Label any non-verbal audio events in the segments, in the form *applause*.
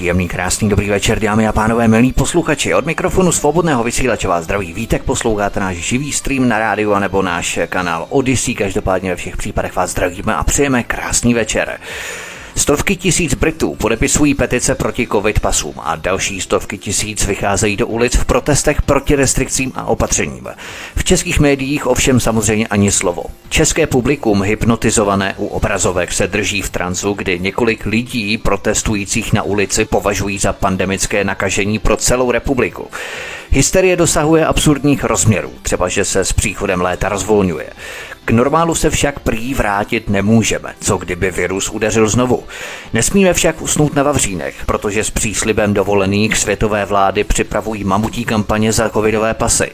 Příjemný, krásný, dobrý večer, dámy a pánové, milí posluchači. Od mikrofonu svobodného vysílače vás zdraví vítek, posloucháte náš živý stream na rádiu anebo náš kanál Odyssey. Každopádně ve všech případech vás zdravíme a přejeme krásný večer. Stovky tisíc Britů podepisují petice proti covid pasům a další stovky tisíc vycházejí do ulic v protestech proti restrikcím a opatřením. V českých médiích ovšem samozřejmě ani slovo. České publikum hypnotizované u obrazovek se drží v tranzu, kdy několik lidí protestujících na ulici považují za pandemické nakažení pro celou republiku. Hysterie dosahuje absurdních rozměrů, třeba že se s příchodem léta rozvolňuje. K normálu se však prý vrátit nemůžeme, co kdyby virus udeřil znovu. Nesmíme však usnout na Vavřínech, protože s příslibem dovolených světové vlády připravují mamutí kampaně za covidové pasy.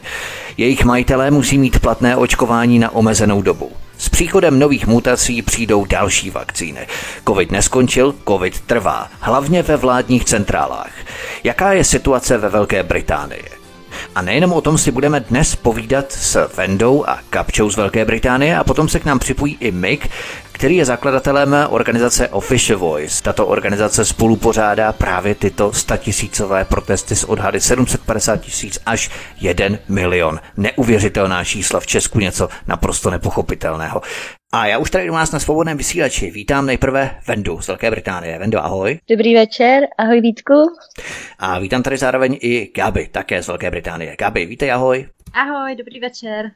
Jejich majitelé musí mít platné očkování na omezenou dobu. S příchodem nových mutací přijdou další vakcíny. Covid neskončil, covid trvá, hlavně ve vládních centrálách. Jaká je situace ve Velké Británii? A nejenom o tom si budeme dnes povídat s Vendou a Kapčou z Velké Británie a potom se k nám připojí i Mick, který je zakladatelem organizace Official Voice. Tato organizace spolupořádá právě tyto statisícové protesty s odhady 750 tisíc až 1 milion. Neuvěřitelná čísla v Česku, něco naprosto nepochopitelného. A já už tady u nás na svobodném vysílači vítám nejprve Vendu z Velké Británie. Vendo, ahoj. Dobrý večer, ahoj Vítku. A vítám tady zároveň i Gabi, také z Velké Británie. Gabi, vítej, ahoj. Ahoj, dobrý večer.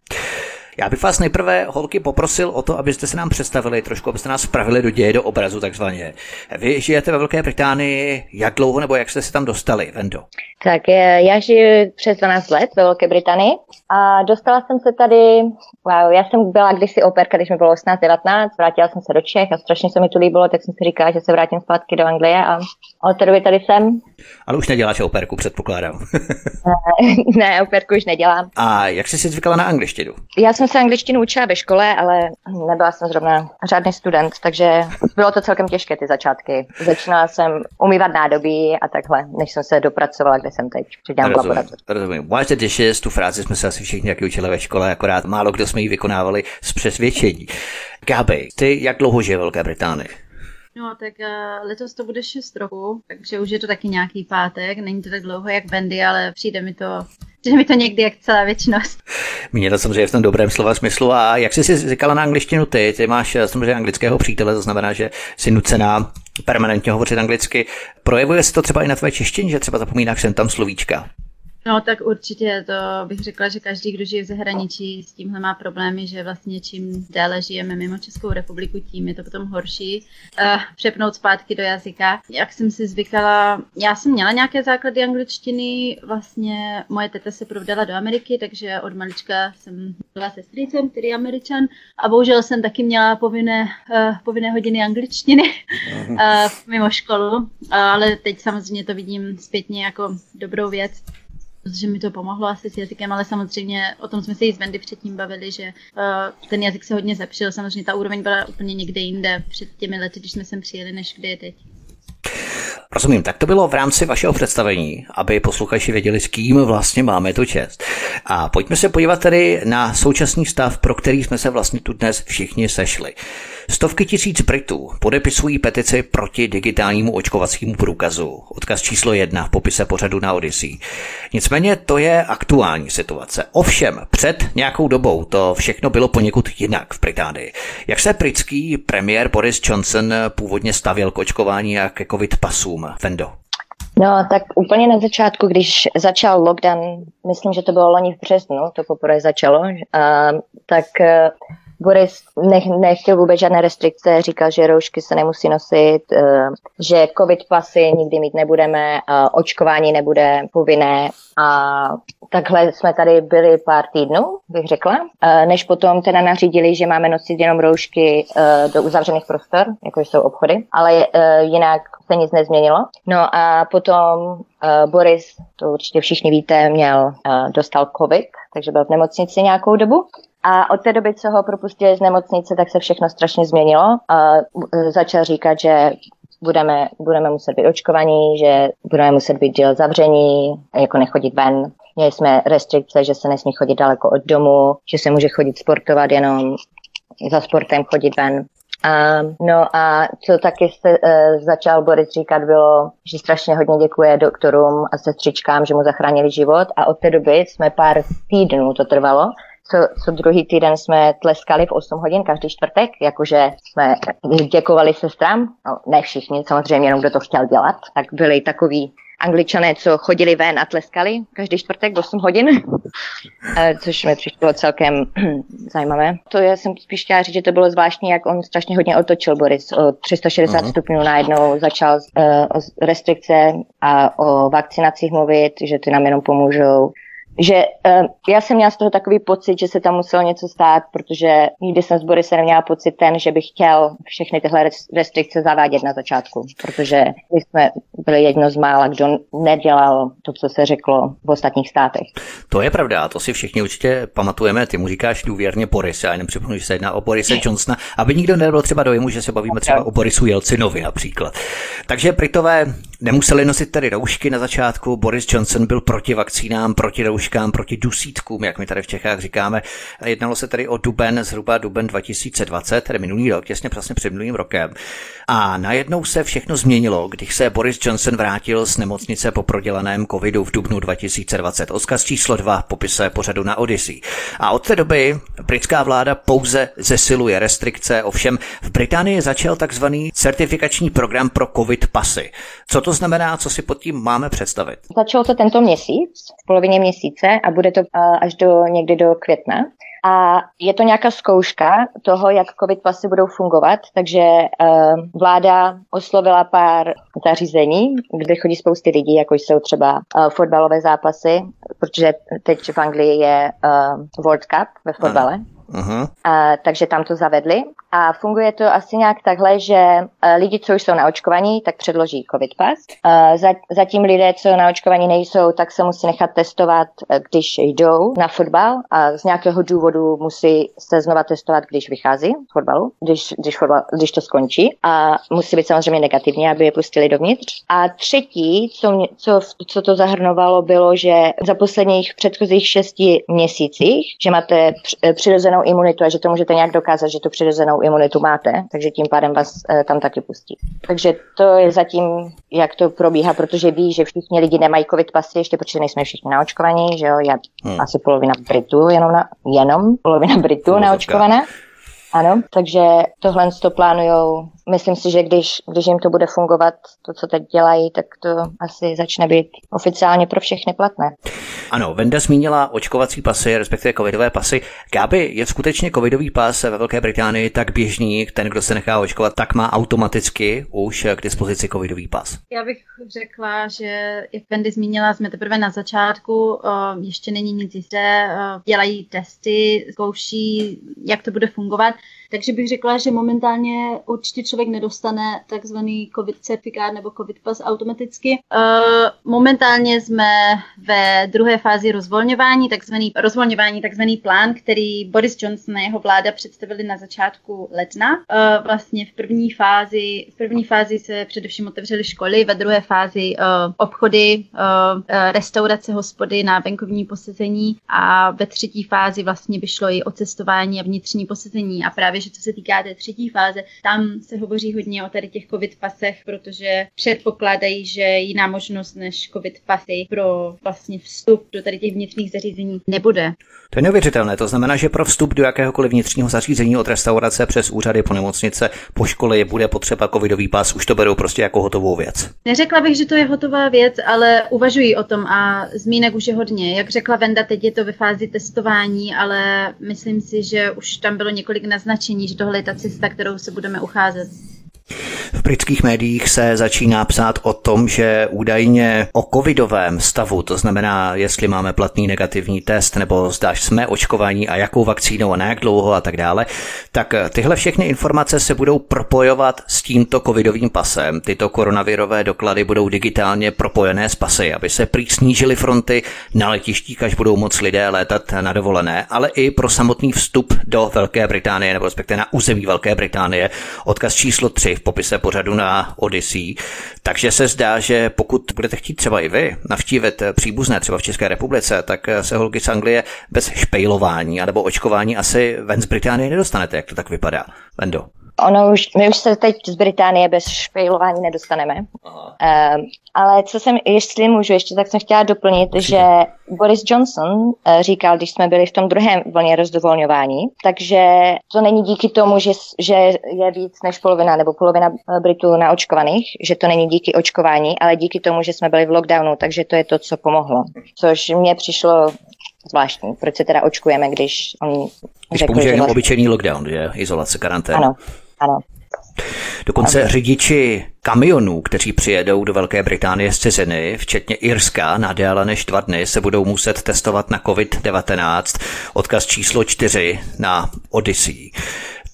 Já bych vás nejprve, holky, poprosil o to, abyste se nám představili trošku, abyste nás vpravili do děje, do obrazu takzvaně. Vy žijete ve Velké Británii, jak dlouho nebo jak jste se tam dostali, Vendo? Tak eh, já žiju přes 12 let ve Velké Británii a dostala jsem se tady, wow, já jsem byla kdysi operka, když mi bylo 18-19, vrátila jsem se do Čech a strašně se mi to líbilo, tak jsem si říkala, že se vrátím zpátky do Anglie a od té doby tady jsem. Ale už neděláš operku, předpokládám. *laughs* ne, operku už nedělám. A jak jsi si zvykala na angličtinu? Já jsem se angličtinu učila ve škole, ale nebyla jsem zrovna řádný student, takže bylo to celkem těžké ty začátky. Začínala jsem umývat nádobí a takhle, než jsem se dopracovala, kde jsem teď. Přidělám rozumím, rozumím. Wash the dishes, tu frázi jsme se asi všichni jak učili ve škole, akorát málo kdo jsme ji vykonávali z přesvědčení. Gabi, ty jak dlouho žije Velké Británie? No, tak uh, letos to bude 6 roku, takže už je to taky nějaký pátek. Není to tak dlouho jak Bendy, ale přijde mi to Přijde mi to někdy jak celá věčnost. Mně to samozřejmě v tom dobrém slova smyslu. A jak jsi si říkala na angličtinu ty? Ty máš eh, samozřejmě anglického přítele, to znamená, že jsi nucená permanentně hovořit anglicky. Projevuje se to třeba i na tvé češtině, že třeba zapomínáš sem tam slovíčka? No tak určitě to bych řekla, že každý, kdo žije v zahraničí, s tímhle má problémy, že vlastně čím déle žijeme mimo Českou republiku, tím je to potom horší. Uh, přepnout zpátky do jazyka. Jak jsem si zvykala, já jsem měla nějaké základy angličtiny, vlastně moje teta se provdala do Ameriky, takže od malička jsem byla se strýcem, který je američan a bohužel jsem taky měla povinné, uh, povinné hodiny angličtiny uh, mimo školu, uh, ale teď samozřejmě to vidím zpětně jako dobrou věc protože mi to pomohlo asi s jazykem, ale samozřejmě o tom jsme se i s Wendy předtím bavili, že uh, ten jazyk se hodně zlepšil. Samozřejmě ta úroveň byla úplně někde jinde před těmi lety, když jsme sem přijeli, než kde je teď. Rozumím, tak to bylo v rámci vašeho představení, aby posluchači věděli, s kým vlastně máme tu čest. A pojďme se podívat tedy na současný stav, pro který jsme se vlastně tu dnes všichni sešli. Stovky tisíc Britů podepisují petici proti digitálnímu očkovacímu průkazu. Odkaz číslo jedna v popise pořadu na Odyssey. Nicméně to je aktuální situace. Ovšem, před nějakou dobou to všechno bylo poněkud jinak v Británii. Jak se britský premiér Boris Johnson původně stavěl k očkování a ke covid pasům? Fendo. No, tak úplně na začátku, když začal lockdown, myslím, že to bylo loni v březnu, to poprvé začalo, uh, tak Boris nech, nechtěl vůbec žádné restrikce, říkal, že roušky se nemusí nosit, eh, že covid pasy nikdy mít nebudeme, očkování nebude povinné a takhle jsme tady byli pár týdnů, bych řekla, eh, než potom teda nařídili, že máme nosit jenom roušky eh, do uzavřených prostor, jako jsou obchody, ale jinak se nic nezměnilo. No a potom Boris, to určitě všichni víte, měl, dostal covid, takže byl v nemocnici nějakou dobu. A od té doby, co ho propustili z nemocnice, tak se všechno strašně změnilo. A začal říkat, že budeme, budeme muset být očkovaní, že budeme muset být děl zavření, jako nechodit ven. Měli jsme restrikce, že se nesmí chodit daleko od domu, že se může chodit sportovat jenom za sportem chodit ven. A, no a co taky se, e, začal Boris říkat bylo, že strašně hodně děkuje doktorům a sestřičkám, že mu zachránili život a od té doby jsme pár týdnů to trvalo, co, co druhý týden jsme tleskali v 8 hodin každý čtvrtek, jakože jsme děkovali sestrám, no, ne všichni, samozřejmě jenom kdo to chtěl dělat, tak byli takový angličané, co chodili ven a tleskali každý čtvrtek 8 hodin, *laughs* eh, což mi přišlo celkem *clears throat* zajímavé. To já jsem spíš chtěla říct, že to bylo zvláštní, jak on strašně hodně otočil Boris. O 360 uh-huh. stupňů najednou začal uh, o restrikce a o vakcinacích mluvit, že ty nám jenom pomůžou že uh, já jsem měla z toho takový pocit, že se tam muselo něco stát, protože nikdy jsem s Borisem neměla pocit ten, že bych chtěl všechny tyhle restrikce zavádět na začátku, protože my jsme byli jedno z mála, kdo nedělal to, co se řeklo v ostatních státech. To je pravda, to si všichni určitě pamatujeme. Ty mu říkáš důvěrně Boris, já jenom připomínám, že se jedná o Borise Johnsona, aby nikdo nebyl třeba dojemu, že se bavíme třeba o Borisu Jelcinovi například. Takže Britové nemuseli nosit tedy roušky na začátku, Boris Johnson byl proti vakcínám, proti rouškám rouškám proti dusítkům, jak my tady v Čechách říkáme. Jednalo se tady o duben, zhruba duben 2020, tedy minulý rok, těsně přesně před minulým rokem. A najednou se všechno změnilo, když se Boris Johnson vrátil z nemocnice po prodělaném covidu v dubnu 2020. Odkaz číslo 2 popise pořadu na Odyssey. A od té doby britská vláda pouze zesiluje restrikce, ovšem v Británii začal takzvaný certifikační program pro covid pasy. Co to znamená, co si pod tím máme představit? Začalo to tento měsíc, v polovině měsíce a bude to až do někdy do května. A je to nějaká zkouška toho, jak covid pasy budou fungovat, takže uh, vláda oslovila pár zařízení, kde chodí spousty lidí, jako jsou třeba uh, fotbalové zápasy, protože teď v Anglii je uh, World Cup ve fotbale. Uh-huh. A, takže tam to zavedli a funguje to asi nějak takhle, že uh, lidi, co už jsou naočkovaní, tak předloží covid pas. Za, zatím lidé, co naočkovaní nejsou, tak se musí nechat testovat, uh, když jdou na fotbal a z nějakého důvodu musí se znova testovat, když vychází z fotbalu, když, když, fotbal, když to skončí a musí být samozřejmě negativní, aby je pustili dovnitř. A třetí, co, co, co to zahrnovalo, bylo, že za posledních předchozích šesti měsících, že máte přirozenou imunitu a že to můžete nějak dokázat, že tu přirozenou imunitu máte, takže tím pádem vás e, tam taky pustí. Takže to je zatím, jak to probíhá, protože ví, že všichni lidi nemají covid pasy, ještě protože nejsme všichni naočkovaní, že jo, já hmm. asi polovina Britů, jenom, na, jenom polovina Britů naočkovaná. Ano, takže tohle to plánujou. Myslím si, že když, když jim to bude fungovat, to, co teď dělají, tak to asi začne být oficiálně pro všechny platné. Ano, Venda zmínila očkovací pasy, respektive covidové pasy. Gáby, je skutečně covidový pas ve Velké Británii tak běžný, ten, kdo se nechá očkovat, tak má automaticky už k dispozici covidový pas? Já bych řekla, že jak Vendy zmínila, jsme teprve na začátku, ještě není nic jisté, dělají testy, zkouší, jak to bude fungovat. Takže bych řekla, že momentálně určitě člověk nedostane takzvaný COVID certifikát nebo COVID pas automaticky. Uh, momentálně jsme ve druhé fázi rozvolňování, takzvaný rozvolňování, takzvaný plán, který Boris Johnson a jeho vláda představili na začátku ledna. Uh, vlastně v první fázi, v první fázi se především otevřely školy, ve druhé fázi uh, obchody, restaurace, hospody na venkovní posezení a ve třetí fázi vlastně by šlo i o cestování a vnitřní posezení a právě že co se týká té třetí fáze, tam se hovoří hodně o tady těch covid pasech, protože předpokládají, že jiná možnost než covid pasy pro vlastně vstup do tady těch vnitřních zařízení nebude. To je neuvěřitelné, to znamená, že pro vstup do jakéhokoliv vnitřního zařízení od restaurace přes úřady po nemocnice, po škole bude potřeba covidový pas, už to berou prostě jako hotovou věc. Neřekla bych, že to je hotová věc, ale uvažují o tom a zmínek už je hodně. Jak řekla Venda, teď je to ve fázi testování, ale myslím si, že už tam bylo několik naznačení, že tohle je ta cesta, kterou se budeme ucházet. V britských médiích se začíná psát o tom, že údajně o covidovém stavu, to znamená, jestli máme platný negativní test, nebo zdáš jsme očkování a jakou vakcínou a na jak dlouho a tak dále, tak tyhle všechny informace se budou propojovat s tímto covidovým pasem. Tyto koronavirové doklady budou digitálně propojené s pasy, aby se prý snížily fronty na letištích, až budou moc lidé létat na dovolené, ale i pro samotný vstup do Velké Británie, nebo respektive na území Velké Británie. Odkaz číslo 3 popise pořadu na Odyssey. Takže se zdá, že pokud budete chtít třeba i vy navštívit příbuzné třeba v České republice, tak se holky z Anglie bez špejlování nebo očkování asi ven z Británie nedostanete, jak to tak vypadá. Vendo. Ono už, my už se teď z Británie bez špejlování nedostaneme. Uh, ale co jsem, jestli můžu ještě, tak jsem chtěla doplnit, Určitě. že Boris Johnson uh, říkal, když jsme byli v tom druhém vlně rozdovolňování, takže to není díky tomu, že, že je víc než polovina nebo polovina eh, Britů naočkovaných, že to není díky očkování, ale díky tomu, že jsme byli v lockdownu, takže to je to, co pomohlo. Což mně přišlo zvláštní. Proč se teda očkujeme, když on Když řekl, použije jenom vlastně... obyčejný lockdown, že? Izolace, karanténa. Ano, ano. Dokonce řidiči kamionů, kteří přijedou do Velké Británie z ciziny, včetně Irska, na déle než dva dny, se budou muset testovat na COVID-19. Odkaz číslo 4 na Odyssey.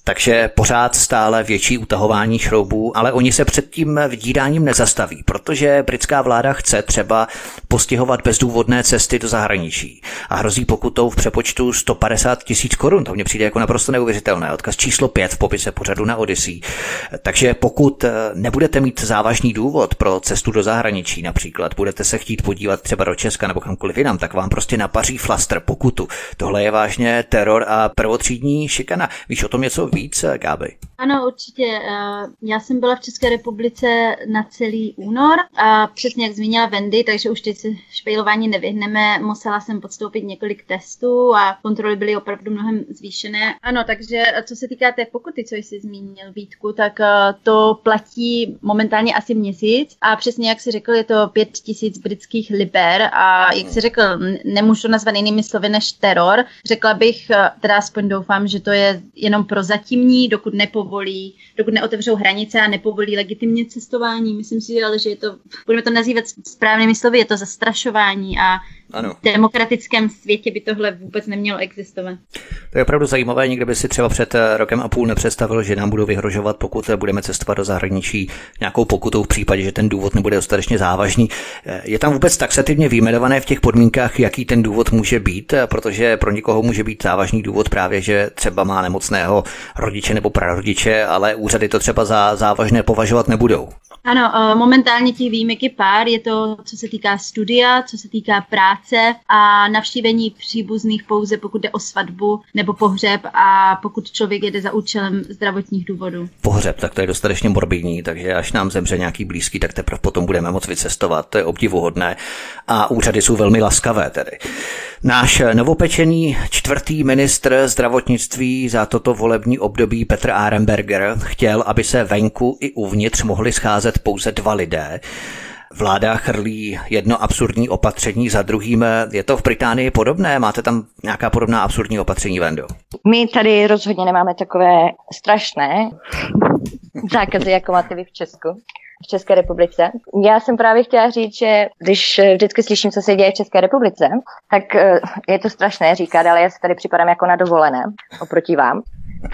Takže pořád stále větší utahování šroubů, ale oni se před tím vydíráním nezastaví, protože britská vláda chce třeba postihovat bezdůvodné cesty do zahraničí a hrozí pokutou v přepočtu 150 tisíc korun. To mně přijde jako naprosto neuvěřitelné. Odkaz číslo 5 v popise pořadu na Odyssey. Takže pokud eh, nebudete mít závažný důvod pro cestu do zahraničí, například budete se chtít podívat třeba do Česka nebo kamkoliv jinam, tak vám prostě napaří flaster pokutu. Tohle je vážně teror a prvotřídní šikana. Víš o tom něco víc, Gáby? Ano, určitě. Eh, já jsem byla v České republice na celý únor a přesně jak zmínila Wendy, takže už teď se špejlování nevyhneme. Musela jsem podstoupit několik testů a kontroly byly opravdu mnohem zvýšené. Ano, takže co se týká té pokuty, co jsi zmínil, Vítku, tak eh, to platí momentálně asi měsíc a přesně jak jsi řekl, je to pět tisíc britských liber a jak jsi řekl, nemůžu to nazvat jinými slovy než teror. Řekla bych, eh, teda aspoň doufám, že to je jenom pro zatímní, dokud nepovolí, dokud neotevřou hranice a nepovolí legitimně cestování. Myslím si, ale že je to, budeme to nazývat správnými slovy, je to zastrašování a ano. V demokratickém světě by tohle vůbec nemělo existovat. To je opravdu zajímavé. Nikdo by si třeba před eh, rokem a půl nepředstavil, že nám budou vyhrožovat, pokud budeme cestovat do zahraničí nějakou pokutou v případě, že ten důvod nebude dostatečně závažný. Eh, je tam vůbec taxativně vyjmenované v těch podmínkách, jaký ten důvod může být, eh, protože pro někoho může být závažný důvod právě, že třeba má nemocného rodiče nebo prarodiče, ale úřady to třeba za závažné považovat nebudou. Ano, momentálně těch výjimek je pár. Je to, co se týká studia, co se týká práce a navštívení příbuzných pouze, pokud jde o svatbu nebo pohřeb a pokud člověk jede za účelem zdravotních důvodů. Pohřeb, tak to je dostatečně morbidní, takže až nám zemře nějaký blízký, tak teprve potom budeme moc vycestovat. To je obdivuhodné a úřady jsou velmi laskavé tedy. Náš novopečený čtvrtý ministr zdravotnictví za toto volební období Petr Aremberger chtěl, aby se venku i uvnitř mohli scházet pouze dva lidé. Vláda chrlí jedno absurdní opatření za druhým. Je to v Británii podobné? Máte tam nějaká podobná absurdní opatření, Vendo? My tady rozhodně nemáme takové strašné zákazy, jako máte vy v Česku v České republice. Já jsem právě chtěla říct, že když vždycky slyším, co se děje v České republice, tak eh, je to strašné říkat, ale já se tady připadám jako na dovolené oproti vám,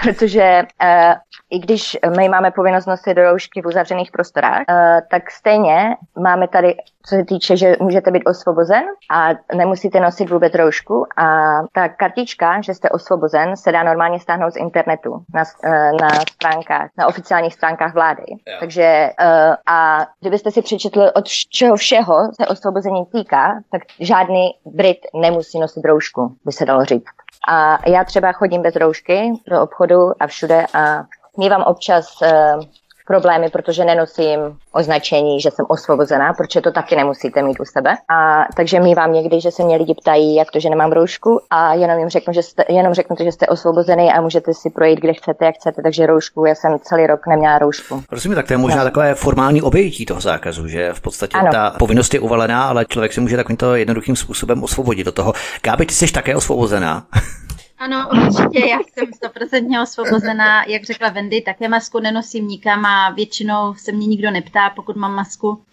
protože uh, i když my máme povinnost nosit roušky v uzavřených prostorách, uh, tak stejně máme tady, co se týče, že můžete být osvobozen a nemusíte nosit vůbec roušku a ta kartička, že jste osvobozen, se dá normálně stáhnout z internetu na, uh, na stránkách, na oficiálních stránkách vlády. Yeah. Takže uh, a kdybyste si přečetli, od čeho všeho se osvobození týká, tak žádný Brit nemusí nosit roušku, by se dalo říct. A já třeba chodím bez roušky do obchodu a všude a mývám občas uh, problémy, protože nenosím označení, že jsem osvobozená, protože to taky nemusíte mít u sebe. A takže mývám někdy, že se mě lidi ptají, jak to, že nemám roušku a jenom jim řeknu, že jste, jenom řeknu to, že jste osvobozený a můžete si projít, kde chcete, jak chcete, takže roušku, já jsem celý rok neměla roušku. Rozumím, tak to je možná no. takové formální obejití toho zákazu, že v podstatě ano. ta povinnost je uvalená, ale člověk se může takovýmto jednoduchým způsobem osvobodit do toho. Gáby, ty jsi také osvobozená. *laughs* Ano, určitě, já jsem stoprocentně osvobozená. Jak řekla Wendy, také masku nenosím nikam a většinou se mě nikdo neptá, pokud mám masku,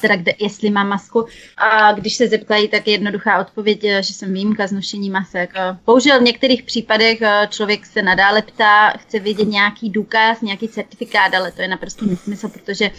teda kde, jestli mám masku. A když se zeptají, tak je jednoduchá odpověď, eh, že jsem výjimka z nošení masek. Eh, bohužel v některých případech člověk se nadále ptá, chce vědět nějaký důkaz, nějaký certifikát, ale to je naprosto nesmysl, protože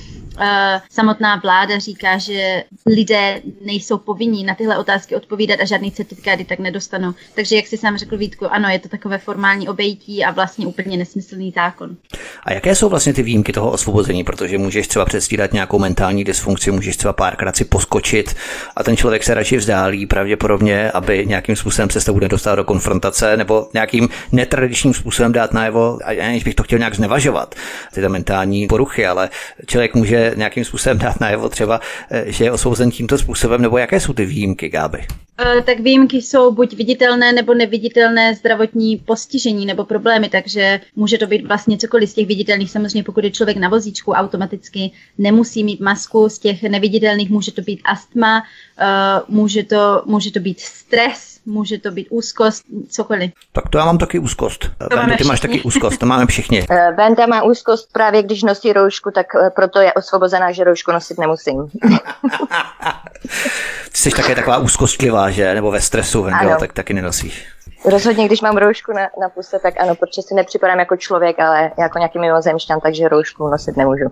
samotná vláda říká, že lidé nejsou povinní na tyhle otázky odpovídat a žádný certifikáty tak nedostanou. Takže jak si sám řekl Vítku, ano, je to takové formální obejití a vlastně úplně nesmyslný zákon. A jaké jsou vlastně ty výjimky toho osvobození? Protože můžeš třeba předstírat nějakou mentální dysfunkci, můžeš třeba párkrát si poskočit a ten člověk se radši vzdálí pravděpodobně, aby nějakým způsobem se s tebou nedostal do konfrontace nebo nějakým netradičním způsobem dát najevo, aniž bych to chtěl nějak znevažovat, ty mentální poruchy, ale člověk může nějakým způsobem dát najevo třeba, eh, že je osvobozen tímto způsobem, nebo jaké jsou ty výjimky, Gáby? Eh, tak výjimky jsou buď viditelné nebo neviditelné zdravotní postižení nebo problémy, takže může to být vlastně cokoliv z těch viditelných. Samozřejmě pokud je člověk na vozíčku, automaticky nemusí mít masku, z těch neviditelných může to být astma, eh, může to, může to být stres, může to být úzkost, cokoliv. Tak to já mám taky úzkost. To Vende, ty máš taky úzkost, to máme všichni. *laughs* Eh, Venda má úzkost právě, když nosí roušku, tak proto je osvobozená, že roušku nosit nemusím. Ty jsi také taková úzkostlivá, že? Nebo ve stresu, Vendel, tak taky nenosíš. Rozhodně, když mám roušku na, na puse, tak ano, protože si nepřipadám jako člověk, ale jako nějaký mimozemšťan, takže roušku nosit nemůžu.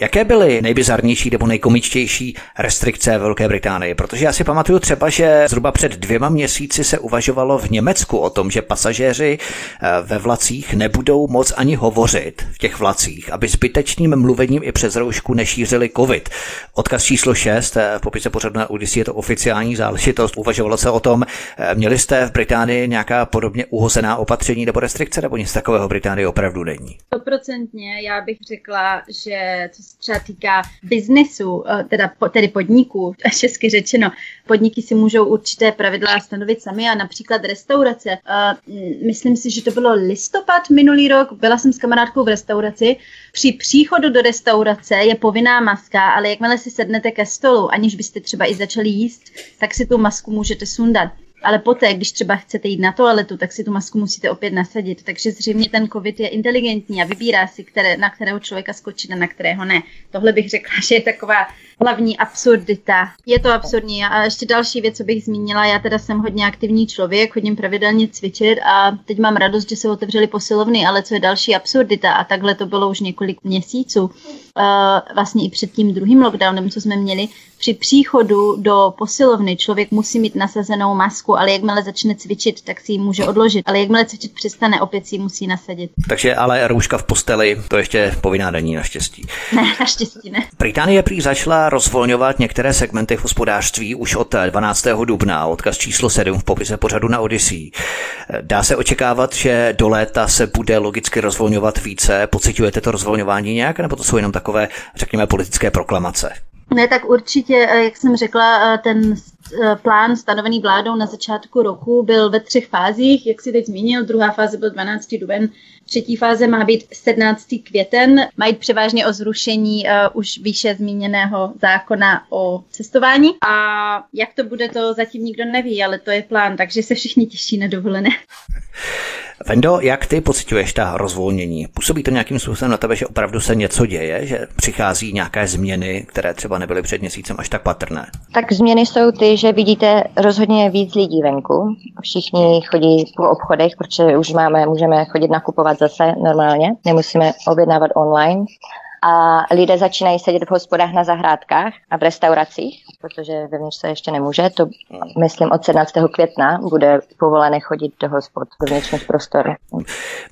Jaké byly nejbizarnější nebo nejkomičtější restrikce Velké Británii? Protože já si pamatuju třeba, že zhruba před dvěma měsíci se uvažovalo v Německu o tom, že pasažéři eh, ve vlacích nebudou moc ani hovořit v těch vlacích, aby zbytečným mluvením i přes roušku nešířili COVID. Odkaz číslo 6 eh, v popise pořadu na Udisi je to oficiální záležitost. Uvažovalo se o tom, eh, měli jste v Británii nějaká podobně uhozená opatření nebo restrikce, nebo nic takového v Británii opravdu není? Stoprocentně, já bych řekla, že co se třeba týká biznesu, eh, teda, tedy podniků, *laughs* česky řečeno, podniky si můžou určité pravidla stanovit sami a například restaurace. Eh, myslím si, že to bylo listopad minulý rok, byla jsem s kamarádkou v restauraci. Při příchodu do restaurace je povinná maska, ale jakmile si sednete ke stolu, aniž byste třeba i začali jíst, tak si tu masku můžete sundat ale poté, když třeba chcete jít na toaletu, tak si tu masku musíte opět nasadit. Takže zřejmě ten COVID je inteligentní a vybírá si, které, na kterého člověka skočit a na kterého ne. Tohle bych řekla, *laughs* že je taková hlavní absurdita. Je to absurdní. A ještě další věc, co bych zmínila, já teda jsem hodně aktivní člověk, chodím pravidelně cvičit a teď mám radost, že se otevřely posilovny, ale co je další absurdita a takhle to bylo už několik měsíců, uh, vlastně i před tím druhým lockdownem, co jsme měli, při příchodu do posilovny člověk musí mít nasazenou masku, ale jakmile začne cvičit, tak si ji může odložit. Ale jakmile cvičit přestane, opět si ji musí nasadit. Takže ale rouška v posteli, to ještě povinná není naštěstí. Ne, *laughs* naštěstí ne. Británie prý začala rozvolňovat některé segmenty hospodářství už od 12. dubna, odkaz číslo 7 v popise pořadu na Odyssey. Dá se očekávat, že do léta se bude logicky rozvolňovat více. Pocitujete to rozvolňování nějak, nebo to jsou jenom takové, řekněme, politické proklamace? Ne, tak určitě, eh, jak jsem řekla, eh, ten eh, plán stanovený vládou na začátku roku byl ve třech fázích, jak si teď zmínil. Druhá fáze byl 12. duben, třetí fáze má být 17. květen. Mají převážně o zrušení uh, už výše zmíněného zákona o cestování. A jak to bude, to zatím nikdo neví, ale to je plán, takže se všichni těší na dovolené. *laughs* Vendo, jak ty pocituješ ta rozvolnění? Působí to nějakým způsobem na tebe, že opravdu se něco děje, že přichází nějaké změny, které třeba nebyly před měsícem až tak patrné? Tak změny jsou ty, že vidíte rozhodně víc lidí venku. Všichni chodí po obchodech, protože už máme, můžeme chodit nakupovat zase normálně, nemusíme objednávat online a lidé začínají sedět v hospodách na zahrádkách a v restauracích, protože vevnitř se ještě nemůže. To myslím od 17. května bude povolené chodit do hospod v vnitřních prostor.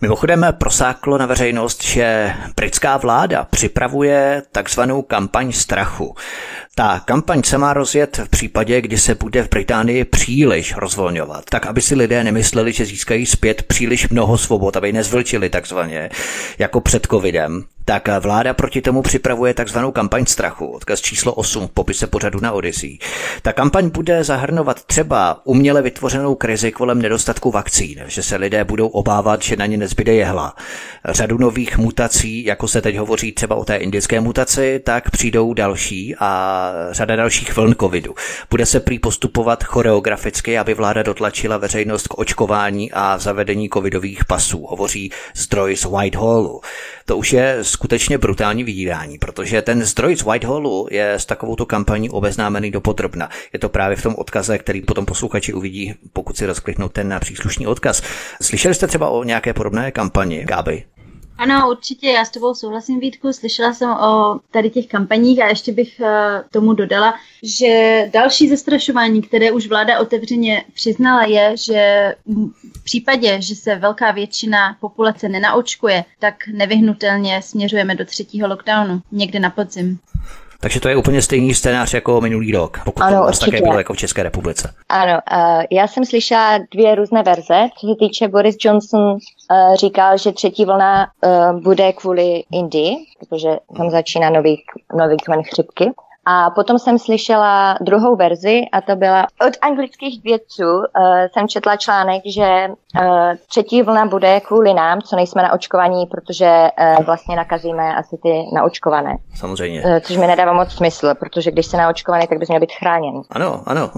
Mimochodem prosáklo na veřejnost, že britská vláda připravuje takzvanou kampaň strachu. Ta kampaň se má rozjet v případě, kdy se bude v Británii příliš rozvolňovat, tak aby si lidé nemysleli, že získají zpět příliš mnoho svobod, aby nezvlčili takzvaně, jako před covidem tak vláda proti tomu připravuje takzvanou kampaň strachu, odkaz číslo 8 v popise pořadu na Odyssey. Ta kampaň bude zahrnovat třeba uměle vytvořenou krizi kolem nedostatku vakcín, že se lidé budou obávat, že na ně nezbyde jehla. Řadu nových mutací, jako se teď hovoří třeba o té indické mutaci, tak přijdou další a řada dalších vln covidu. Bude se prý postupovat choreograficky, aby vláda dotlačila veřejnost k očkování a zavedení covidových pasů, hovoří zdroj z Whitehallu. To už je skutečně brutální vydírání, protože ten zdroj z Whitehallu je s takovouto kampaní obeznámený do podrobna. Je to právě v tom odkaze, který potom posluchači uvidí, pokud si rozkliknou ten příslušný odkaz. Slyšeli jste třeba o nějaké podobné kampani, Gáby? Ano, určitě, já s tebou souhlasím, Vítku. Slyšela jsem o tady těch kampaních a ještě bych eh, tomu dodala, že další zastrašování, které už vláda otevřeně přiznala, je, že v případě, že se velká většina populace nenaočkuje, tak nevyhnutelně směřujeme do třetího lockdownu někde na podzim. Takže to je úplně stejný scénář jako minulý rok, pokud ano, to vlastně také bylo jako v České republice. Ano, uh, já jsem slyšela dvě různé verze. Co se týče Boris Johnson uh, říkal, že třetí vlna uh, bude kvůli Indii, protože tam začíná nový, nový kmen chřipky. A potom jsem slyšela druhou verzi a to byla od anglických vědců. Uh, jsem četla článek, že uh, třetí vlna bude kvůli nám, co nejsme na očkovaní, protože uh, vlastně nakazíme asi ty naočkované. Samozřejmě. Uh, což mi nedává moc smysl, protože když jsi naočkovaný, tak bys měl být chráněn. Ano, ano.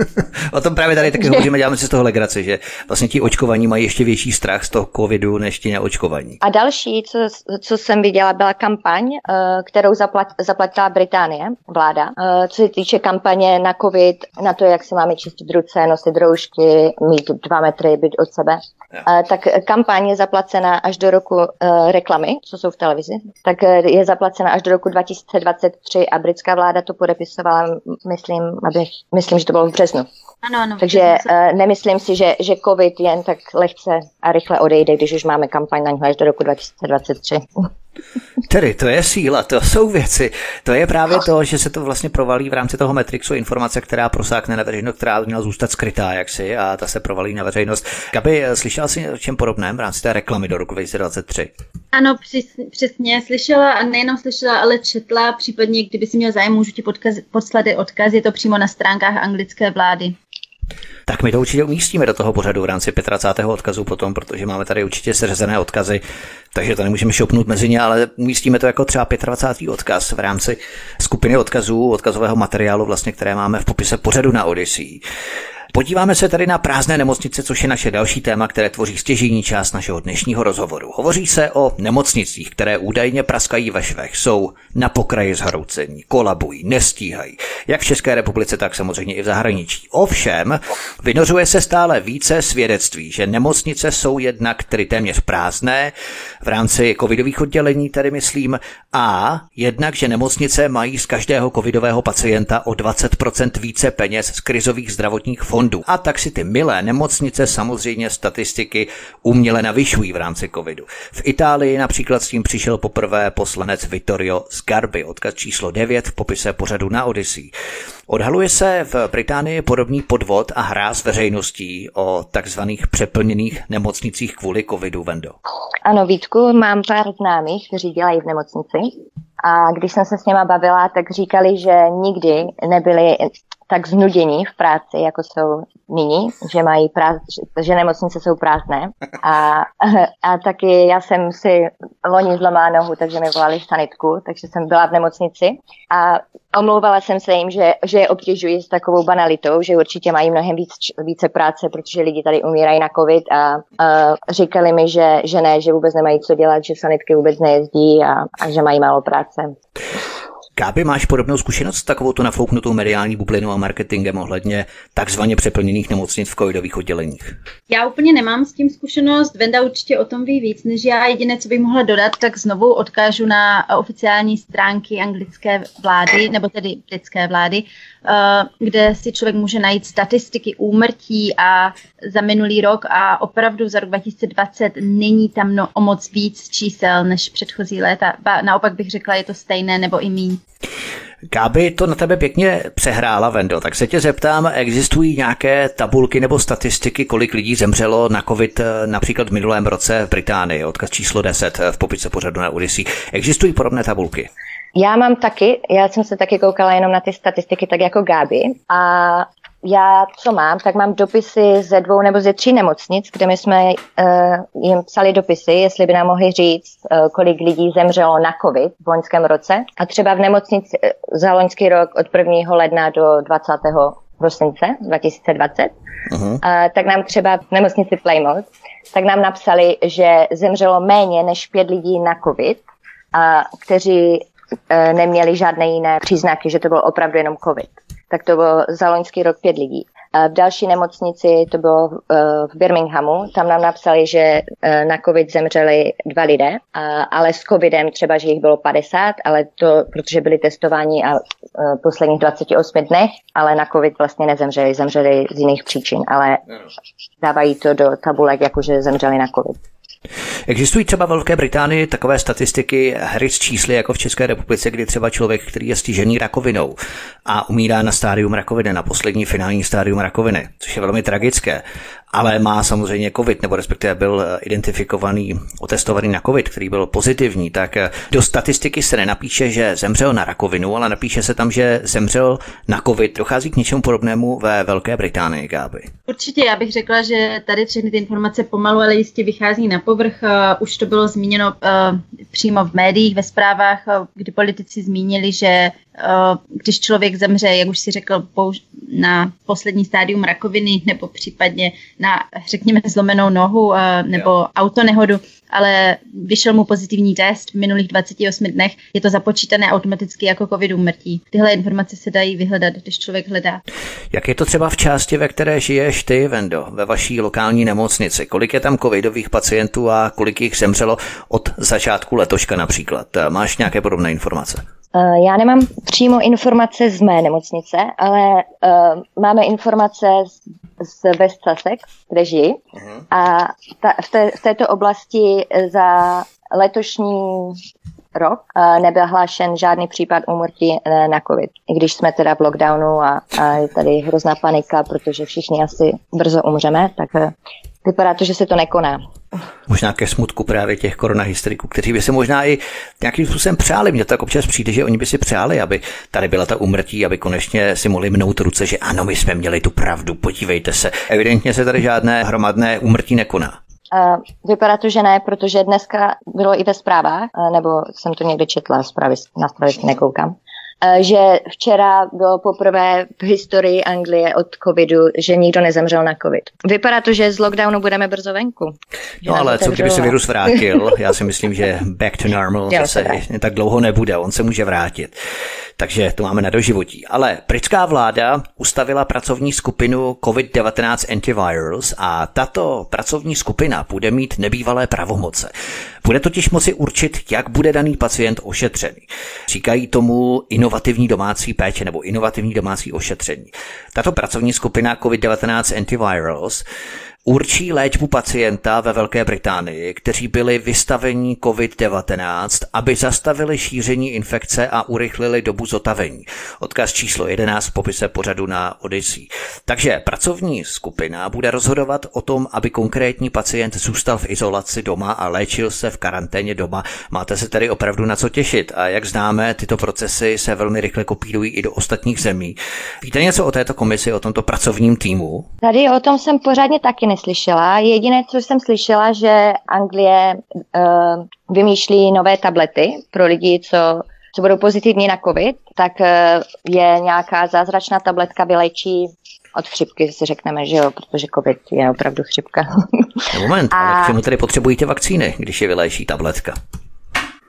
*laughs* o tom právě tady taky hovoříme, děláme si z toho legraci, že vlastně ti očkovaní mají ještě větší strach z toho covidu než ti neočkovaní. A další, co, co jsem viděla, byla kampaň, uh, kterou zaplat, zaplatila Británie vláda. Eh, co se týče kampaně na COVID, na to, jak se máme čistit ruce, nosit roušky, mít dva metry, být od sebe. Tak kampaň je zaplacena až do roku eh, reklamy, co jsou v televizi, tak eh, je zaplacena až do roku 2023 a britská vláda to podepisovala, myslím, abych, myslím, že to bylo v březnu. Ano, ano. Takže uh, nemyslím si, že, že COVID jen tak lehce a rychle odejde, když už máme kampaň na něj až do roku 2023. Tedy to je síla, to jsou věci. To je právě to, že se to vlastně provalí v rámci toho Matrixu informace, která prosákne na veřejnost, která měla zůstat skrytá jaksi a ta se provalí na veřejnost. Gabi, slyšela jsi o čem podobném v rámci té reklamy do roku 2023? Ano, přesně. Slyšela a nejenom slyšela, ale četla. Případně, kdyby si měl zájem, můžu ti podkaz, poslat odkaz, je to přímo na stránkách anglické vlády. Tak my to určitě umístíme do toho pořadu v rámci 25. odkazu potom, protože máme tady určitě seřazené odkazy, takže to nemůžeme šopnout mezi ně, ale umístíme to jako třeba 25. odkaz v rámci skupiny odkazů, odkazového materiálu, vlastně, které máme v popise pořadu na Odyssey. Podíváme se tady na prázdné nemocnice, což je naše další téma, které tvoří stěžení část našeho dnešního rozhovoru. Hovoří se o nemocnicích, které údajně praskají ve švech, jsou na pokraji zhroucení, kolabují, nestíhají, jak v České republice, tak samozřejmě i v zahraničí. Ovšem, vynořuje se stále více svědectví, že nemocnice jsou jednak tedy téměř prázdné, v rámci covidových oddělení tedy myslím, a jednak, že nemocnice mají z každého covidového pacienta o 20% více peněz z krizových zdravotních fondů fondů. A tak si ty milé nemocnice samozřejmě statistiky uměle navyšují v rámci covidu. V Itálii například s tím přišel poprvé poslanec Vittorio Sgarbi, odkaz číslo 9 v popise pořadu na Odyssey. Odhaluje se v Británii podobný podvod a hra s veřejností o takzvaných přeplněných nemocnicích kvůli covidu, Vendo. Ano, Vítku, mám pár známých, kteří dělají v nemocnici. A když jsem se s něma bavila, tak říkali, že nikdy nebyli tak znudění v práci, jako jsou nyní, že mají práz, že nemocnice jsou prázdné. A, a taky já jsem si loni zlomila nohu, takže mi volali sanitku, takže jsem byla v nemocnici a omlouvala jsem se jim, že, že je obtěžuji s takovou banalitou, že určitě mají mnohem víc, více práce, protože lidi tady umírají na covid a, a říkali mi, že, že ne, že vůbec nemají co dělat, že sanitky vůbec nejezdí a, a že mají málo práce. Káby, máš podobnou zkušenost s takovou tu nafouknutou mediální bublinou a marketingem ohledně takzvaně přeplněných nemocnic v covidových odděleních? Já úplně nemám s tím zkušenost, Venda určitě o tom ví víc než já. Jediné, co bych mohla dodat, tak znovu odkážu na oficiální stránky anglické vlády, nebo tedy britské vlády, kde si člověk může najít statistiky úmrtí a za minulý rok a opravdu za rok 2020 není tam no, o moc víc čísel než předchozí léta. Ba, naopak bych řekla, je to stejné nebo i míň. Gáby to na tebe pěkně přehrála, Vendo, tak se tě zeptám, existují nějaké tabulky nebo statistiky, kolik lidí zemřelo na COVID eh, například v minulém roce v Británii, odkaz číslo 10 v popise pořadu na Odyssey. Existují podobné tabulky? Já mám taky, já jsem se taky koukala jenom na ty statistiky, tak jako Gáby. A já, co mám, tak mám dopisy ze dvou nebo ze tří nemocnic, kde my jsme uh, jim psali dopisy, jestli by nám mohli říct, uh, kolik lidí zemřelo na COVID v loňském roce. A třeba v nemocnici uh, za loňský rok od 1. ledna do 20. prosince 2020, uh-huh. uh, tak nám třeba v nemocnici Plymouth, tak nám napsali, že zemřelo méně než pět lidí na COVID, a kteří neměli žádné jiné příznaky, že to bylo opravdu jenom COVID tak to bylo za loňský rok pět lidí. V další nemocnici, to bylo eh, v Birminghamu, tam nám napsali, že eh, na covid zemřeli dva lidé, ale s covidem třeba, že jich bylo 50, ale to, protože byli testováni a eh, posledních 28 dnech, ale na covid vlastně nezemřeli, zemřeli z jiných příčin, ale dávají to do tabulek, jakože zemřeli na covid. Existují třeba v Velké Británii takové statistiky hry s čísly jako v České republice, kdy třeba člověk, který je stižený rakovinou a umírá na stádium rakoviny, na poslední finální stádium rakoviny, což je velmi tragické, ale má samozřejmě COVID, nebo respektive byl identifikovaný, otestovaný na COVID, který byl pozitivní, tak do statistiky se nenapíše, že zemřel na rakovinu, ale napíše se tam, že zemřel na COVID. Dochází k něčemu podobnému ve Velké Británii, Gáby. Určitě, já bych řekla, že tady všechny ty informace pomalu, ale jistě vychází na povrch. Uh, už to bylo zmíněno uh, přímo v médiích, ve zprávách, uh, kdy politici zmínili, že když člověk zemře, jak už si řekl, na poslední stádium rakoviny nebo případně na, řekněme, zlomenou nohu nebo jo. autonehodu, ale vyšel mu pozitivní test v minulých 28 dnech, je to započítané automaticky jako covid úmrtí. Tyhle informace se dají vyhledat, když člověk hledá. Jak je to třeba v části, ve které žiješ ty, Vendo, ve vaší lokální nemocnici? Kolik je tam covidových pacientů a kolik jich zemřelo od začátku letoška například? Máš nějaké podobné informace? Eh, já nemám přímo informace z mé nemocnice, ale uh, máme informace z, z West Sussex, kde žiji. Uh-huh. A ta, v, té, v této oblasti za letošní rok uh, nebyl hlášen žádný případ úmrtí uh, na COVID. I když jsme teda v lockdownu a, a je tady hrozná panika, protože všichni asi brzo umřeme, tak uh, vypadá to, že se to nekoná. Možná ke smutku právě těch koronahysteriků, kteří by se možná i nějakým způsobem přáli. Mně tak občas přijde, že oni by si přáli, aby tady byla ta umrtí, aby konečně si mohli mnout ruce, že ano, my jsme měli tu pravdu, podívejte se. Evidentně se tady žádné hromadné umrtí nekoná. Uh, vypadá to, že ne, protože dneska bylo i ve zprávách, nebo jsem to někde četla, zprávy, na zprávy nekoukám, že včera bylo poprvé v historii Anglie od covidu, že nikdo nezemřel na covid. Vypadá to, že z lockdownu budeme brzo venku. No ale co kdyby se virus vrátil? *laughs* Já si myslím, že back to normal zase tak dlouho nebude, on se může vrátit takže to máme na doživotí. Ale britská vláda ustavila pracovní skupinu COVID-19 Antivirals a tato pracovní skupina bude mít nebývalé pravomoce. Bude totiž moci určit, jak bude daný pacient ošetřený. Říkají tomu inovativní domácí péče nebo inovativní domácí ošetření. Tato pracovní skupina COVID-19 Antivirals určí léčbu pacienta ve Velké Británii, kteří byli vystaveni COVID-19, aby zastavili šíření infekce a urychlili dobu zotavení. Odkaz číslo 11 v popise pořadu na Odyssey. Takže pracovní skupina bude rozhodovat o tom, aby konkrétní pacient zůstal v izolaci doma a léčil se v karanténě doma. Máte se tedy opravdu na co těšit a jak známe, tyto procesy se velmi rychle kopírují i do ostatních zemí. Víte něco o této komisi, o tomto pracovním týmu? Tady o tom jsem pořádně taky neslyšela. Jediné, co jsem slyšela, že Anglie uh, vymýšlí nové tablety pro lidi, co, co budou pozitivní na COVID, tak uh, je nějaká zázračná tabletka vylečí od chřipky, si řekneme, že jo, protože COVID je opravdu chřipka. Moment, a... ale k čemu tedy potřebujete vakcíny, když je vyléčí tabletka?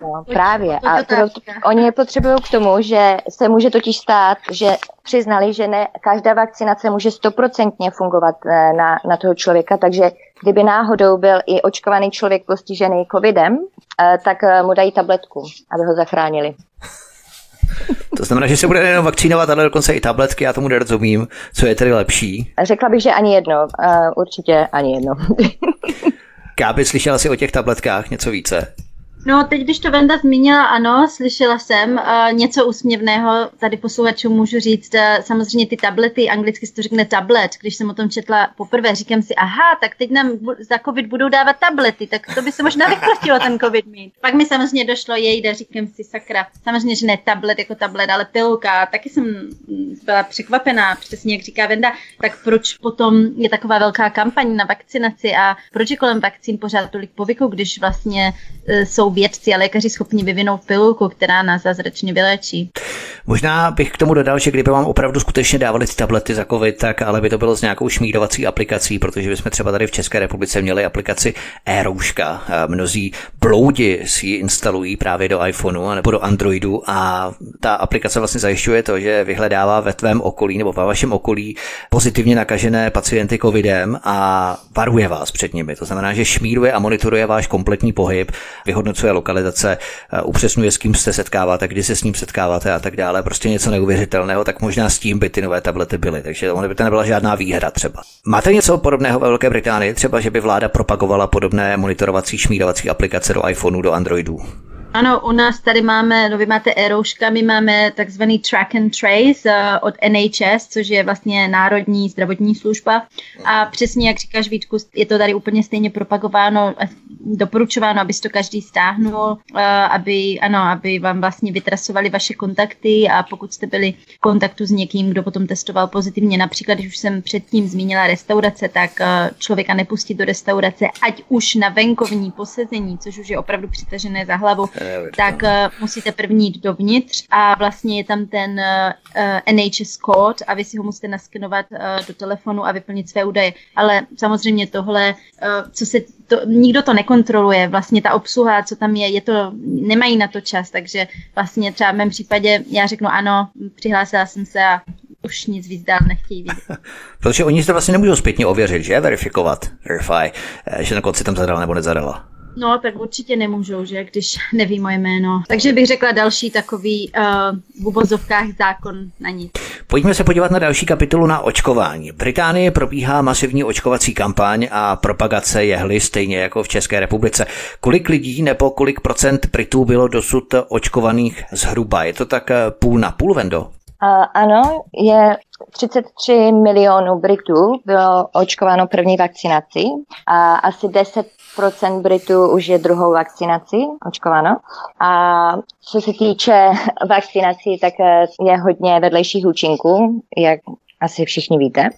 No, právě. A pro, oni je potřebují k tomu, že se může totiž stát, že přiznali, že ne každá vakcinace může stoprocentně fungovat eh, na, na toho člověka, takže kdyby náhodou byl i očkovaný člověk postižený covidem, eh, tak eh, mu dají tabletku, aby ho zachránili. To znamená, že se bude jenom vakcínovat, ale dokonce i tabletky, já tomu nerozumím. Co je tedy lepší? Řekla bych, že ani jedno. Určitě ani jedno. *laughs* Káby, slyšela jsi o těch tabletkách něco více? No, teď, když to Venda zmínila, ano, slyšela jsem uh, něco úsměvného, tady posluchačům můžu říct, uh, samozřejmě ty tablety, anglicky se to řekne tablet, když jsem o tom četla poprvé, říkám si, aha, tak teď nám za covid budou dávat tablety, tak to by se možná vyplatilo ten covid mít. Pak mi samozřejmě došlo jejde, říkám si, sakra, samozřejmě, že ne tablet jako tablet, ale pilka, taky jsem byla překvapená, přesně jak říká Venda, tak proč potom je taková velká kampaň na vakcinaci a proč je kolem vakcín pořád tolik povyku, když vlastně uh, jsou vědci a lékaři schopni vyvinout pilulku, která nás zázračně vylečí. Možná bych k tomu dodal, že kdyby vám opravdu skutečně dávali ty tablety za COVID, tak ale by to bylo s nějakou šmírovací aplikací, protože bychom třeba tady v České republice měli aplikaci e-rouška. Mnozí bloudi si ji instalují právě do iPhoneu nebo do Androidu a ta aplikace vlastně zajišťuje to, že vyhledává ve tvém okolí nebo ve vašem okolí pozitivně nakažené pacienty covidem a varuje vás před nimi. To znamená, že šmíruje a monitoruje váš kompletní pohyb, vyhodnocuje lokalizace, upřesňuje, s kým se setkáváte, kdy se s ním setkáváte a tak dále, prostě něco neuvěřitelného, tak možná s tím by ty nové tablety byly. Takže ono by to nebyla žádná výhra třeba. Máte něco podobného ve Velké Británii, třeba, že by vláda propagovala podobné monitorovací, šmírovací aplikace do iPhoneu, do Androidů? Ano, u nás tady máme, no vy máte e my máme takzvaný track and trace uh, od NHS, což je vlastně Národní zdravotní služba. A přesně jak říkáš Vítku, je to tady úplně stejně propagováno, doporučováno, aby to každý stáhnul, uh, aby, ano, aby vám vlastně vytrasovali vaše kontakty a pokud jste byli v kontaktu s někým, kdo potom testoval pozitivně, například když už jsem předtím zmínila restaurace, tak uh, člověka nepustit do restaurace, ať už na venkovní posezení, což už je opravdu přitažené za hlavu, tak uh, musíte první jít dovnitř a vlastně je tam ten uh, eh, NHS kód a vy si ho musíte naskenovat uh, do telefonu a vyplnit své údaje. Ale samozřejmě tohle, uh, co se to, nikdo to nekontroluje, vlastně ta obsluha, co tam je, je to, nemají na to čas, takže vlastně třeba v mém případě já řeknu ano, přihlásila jsem se a už nic víc dál nechtějí vidět. *laughs* Protože oni to vlastně nemůžou zpětně ověřit, že? Verifikovat, verify, že na konci tam zadala nebo nezadala. No, tak určitě nemůžou, že, když *laughs* neví moje jméno. Takže bych řekla další takový uh, v uvozovkách zákon na nic. Pojďme se podívat na další kapitolu na očkování. V Británii probíhá masivní očkovací kampaň a propagace jehly stejně jako v České republice. Kolik lidí nebo kolik procent Britů bylo dosud očkovaných zhruba? Je to tak eh, půl na půl, Vendo? Uh, ano, je 33 milionů Britů bylo očkováno první vakcinací a asi 10 procent Britů už je druhou vakcinací očkováno. A co se týče *laughs* vakcinací, tak eh, je hodně vedlejších účinků, jak asi všichni víte.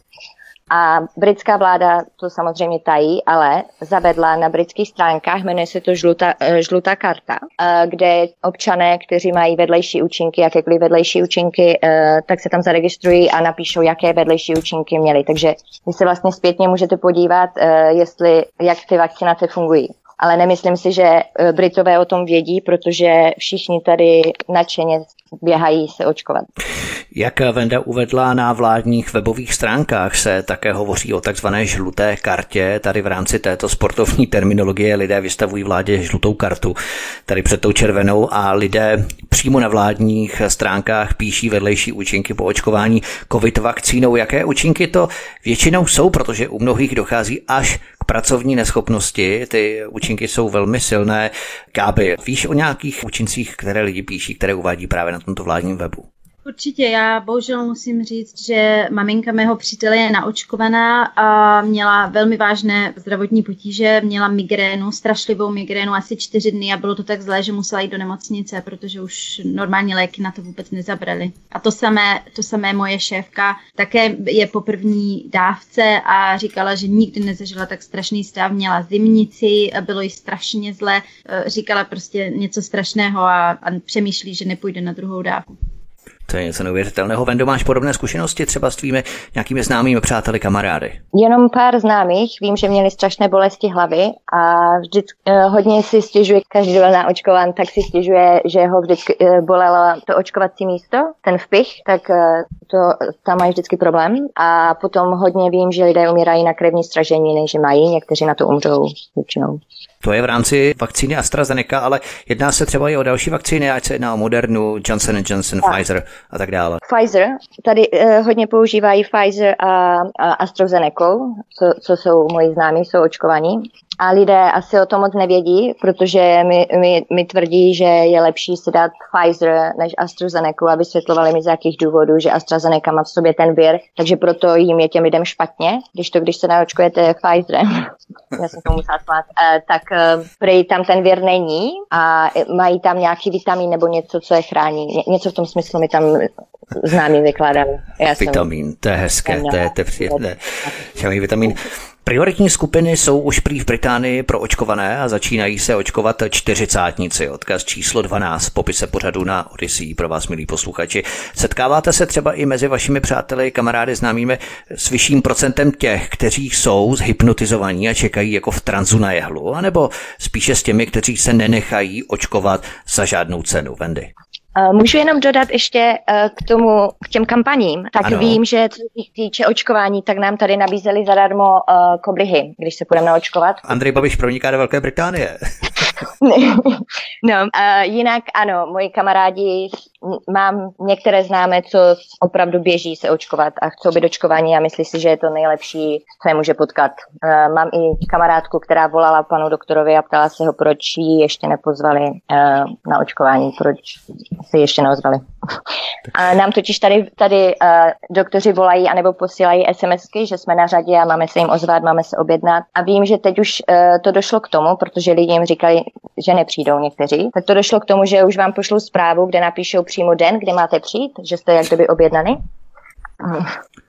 A britská vláda to samozřejmě tají, ale zavedla na britských stránkách, jmenuje se to žlutá, eh, žlutá karta, eh, kde občané, kteří mají vedlejší účinky, jakékoliv vedlejší účinky, eh, tak se tam zaregistrují a napíšou, jaké vedlejší účinky měli. Takže vy se vlastně zpětně můžete podívat, jestli, jak ty vakcinace fungují ale nemyslím si, že Britové o tom vědí, protože všichni tady nadšeně běhají se očkovat. Jak Venda uvedla na vládních webových stránkách, se také hovoří o takzvané žluté kartě. Tady v rámci této sportovní terminologie lidé vystavují vládě žlutou kartu, tady před tou červenou a lidé přímo na vládních stránkách píší vedlejší účinky po očkování COVID vakcínou. Jaké účinky to většinou jsou, protože u mnohých dochází až pracovní neschopnosti. Ty účinky jsou velmi silné. Gáby, víš o nějakých účincích, které lidi píší, které uvádí právě na tomto vládním webu? Určitě, já bohužel musím říct, že maminka mého přítele je naočkovaná a měla velmi vážné zdravotní potíže, měla migrénu, strašlivou migrénu asi čtyři dny a bylo to tak zlé, že musela jít do nemocnice, protože už normální léky na to vůbec nezabrali. A to samé, to samé moje šéfka také je po první dávce a říkala, že nikdy nezažila tak strašný stav, měla zimnici, bylo jí strašně zle, říkala prostě něco strašného a, a přemýšlí, že nepůjde na druhou dávku. To je něco neuvěřitelného. Vendo, máš podobné zkušenosti třeba s tvými nějakými známými přáteli, kamarády? Jenom pár známých. Vím, že měli strašné bolesti hlavy a vždycky eh, hodně si stěžuje, každý byl na očkován, tak si stěžuje, že ho vždycky eh, bolelo to očkovací místo, ten vpich, tak eh, to, tam mají vždycky problém. A potom hodně vím, že lidé umírají na krevní stražení, než mají, někteří na to umřou většinou. To je v rámci vakcíny AstraZeneca, ale jedná se třeba i o další vakcíny, ať se jedná o Modernu, Johnson Johnson, tak. Pfizer a tak dále. Pfizer, tady uh, hodně používají Pfizer a, a AstraZeneca, co, co jsou moji známí, jsou očkovaní. A lidé asi o tom moc nevědí, protože mi, mi, mi tvrdí, že je lepší si dát Pfizer než AstraZeneca a vysvětlovali mi z jakých důvodů, že AstraZeneca má v sobě ten vir, takže proto jim je těm lidem špatně, když to, když se naočkujete Pfizerem, *laughs* já jsem to musela smát, uh, tak uh, prej tam ten vir není a mají tam nějaký vitamin nebo něco, co je chrání. Ně, něco v tom smyslu mi tam známý vykládali. Vitamin, to je hezké, to je, to je příjemné. vitamin. Prioritní skupiny jsou už prý v Británii pro očkované a začínají se očkovat čtyřicátníci. Odkaz číslo 12 v popise pořadu na Odyssey pro vás, milí posluchači. Setkáváte se třeba i mezi vašimi přáteli, kamarády, známými s vyšším procentem těch, kteří jsou zhypnotizovaní a čekají jako v tranzu na jehlu, anebo spíše s těmi, kteří se nenechají očkovat za žádnou cenu, Wendy? Můžu jenom dodat ještě eh, k tomu, k těm kampaním. Tak ano. vím, že co se týče očkování, tak nám tady nabízeli zadarmo uh, koblihy, když se půjdeme naočkovat. Andrej Babiš proniká do Velké Británie. *laughs* *laughs* no, uh, jinak ano, moji kamarádi, mám některé známé, co opravdu běží se očkovat a chcou být očkování a myslí si, že je to nejlepší, co je může potkat. Uh, mám i kamarádku, která volala panu doktorovi a ptala se ho, proč ji ještě nepozvali uh, na očkování, proč se ještě neozvali. A nám totiž tady, tady uh, doktoři volají anebo posílají SMSky, že jsme na řadě a máme se jim ozvat, máme se objednat. A vím, že teď už uh, to došlo k tomu, protože lidi jim říkali, že nepřijdou někteří, tak to došlo k tomu, že už vám pošlu zprávu, kde napíšou přímo den, kdy máte přijít, že jste jak kdyby objednani.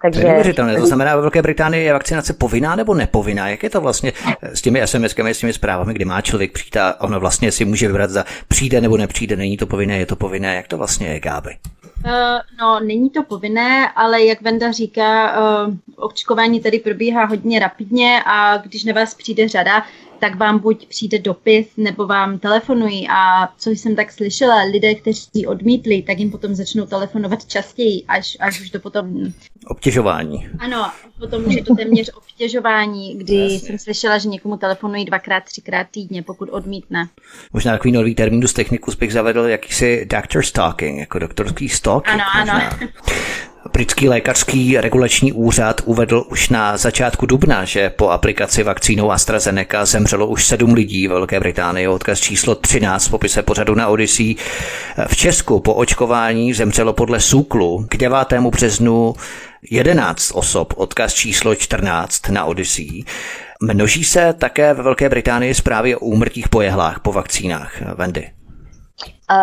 Takže... To je neuvěřitelné. To znamená, ve Velké Británii je vakcinace povinná nebo nepovinná? Jak je to vlastně s těmi SMS-kami, s těmi zprávami, kdy má člověk přijít a ono vlastně si může vybrat za přijde nebo nepřijde, není to povinné, je to povinné. Jak to vlastně je, Gáby? Uh, no, není to povinné, ale jak Venda říká, uh, očkování tady probíhá hodně rapidně a když na vás přijde řada, tak vám buď přijde dopis, nebo vám telefonují a co jsem tak slyšela, lidé, kteří odmítli, tak jim potom začnou telefonovat častěji, až, až už to potom... Obtěžování. Ano, potom už je to téměř obtěžování, kdy Jasně. jsem slyšela, že někomu telefonují dvakrát, třikrát týdně, pokud odmítne. Možná takový nový termín z techniku bych zavedl jakýsi doctor stalking, jako doktorský stalking. Ano, možná. ano. *laughs* Britský lékařský regulační úřad uvedl už na začátku dubna, že po aplikaci vakcínou AstraZeneca zemřelo už sedm lidí v Velké Británii. Odkaz číslo 13 v popise pořadu na Odyssey. V Česku po očkování zemřelo podle SÚKLu k 9. březnu 11 osob. Odkaz číslo 14 na Odyssey. Množí se také ve Velké Británii zprávy o úmrtích po jehlách po vakcínách. Wendy.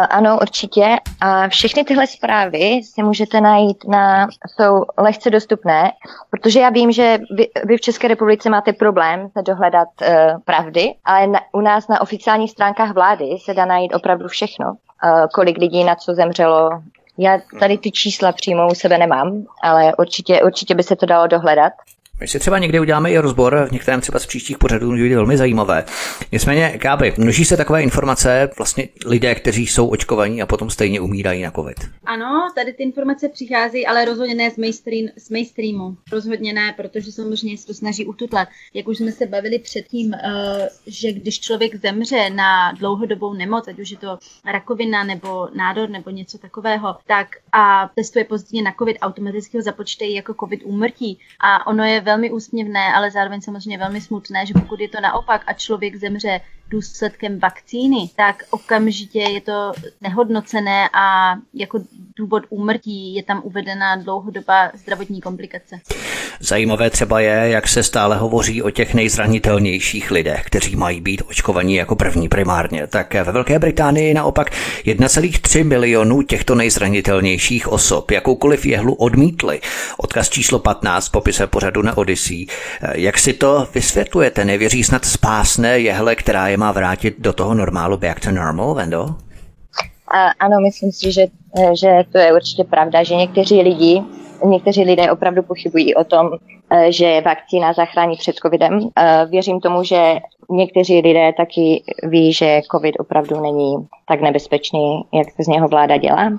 Ano, určitě. A všechny tyhle zprávy si můžete najít na, jsou lehce dostupné, protože já vím, že vy, vy v České republice máte problém dohledat uh, pravdy, ale na, u nás na oficiálních stránkách vlády se dá najít opravdu všechno. Uh, kolik lidí na co zemřelo. Já tady ty čísla přímo u sebe nemám, ale určitě, určitě by se to dalo dohledat. My si třeba někdy uděláme i rozbor v některém třeba z příštích pořadů, být velmi zajímavé. Nicméně, Káby, množí se takové informace, vlastně lidé, kteří jsou očkovaní a potom stejně umírají na COVID. Ano, tady ty informace přichází, ale rozhodně ne z, mainstream, z mainstreamu. Rozhodně ne, protože samozřejmě se to snaží ututlat. Jak už jsme se bavili předtím, uh, že když člověk zemře na dlouhodobou nemoc, ať už je to rakovina nebo nádor nebo něco takového, tak a testuje pozitivně na COVID, automaticky ho započtejí jako COVID úmrtí. A ono je velmi úsměvné, ale zároveň samozřejmě velmi smutné, že pokud je to naopak a člověk zemře důsledkem vakcíny, tak okamžitě je to nehodnocené a jako důvod úmrtí je tam uvedena dlouhodobá zdravotní komplikace. Zajímavé třeba je, jak se stále hovoří o těch nejzranitelnějších lidech, kteří mají být očkovaní jako první primárně. Tak ve Velké Británii naopak 1,3 milionů těchto nejzranitelnějších osob jakoukoliv jehlu odmítli. Odkaz číslo 15 popise pořadu na Odyssey. Jak si to vysvětlujete? Nevěří snad spásné jehle, která je má vrátit do toho normálu back to normal, Vendo? A, ano, myslím si, že, že to je určitě pravda, že někteří lidi, někteří lidé opravdu pochybují o tom, eh, že vakcína zachrání před covidem. Eh, věřím tomu, že někteří lidé taky ví, že covid opravdu není tak nebezpečný, jak z něho vláda dělá.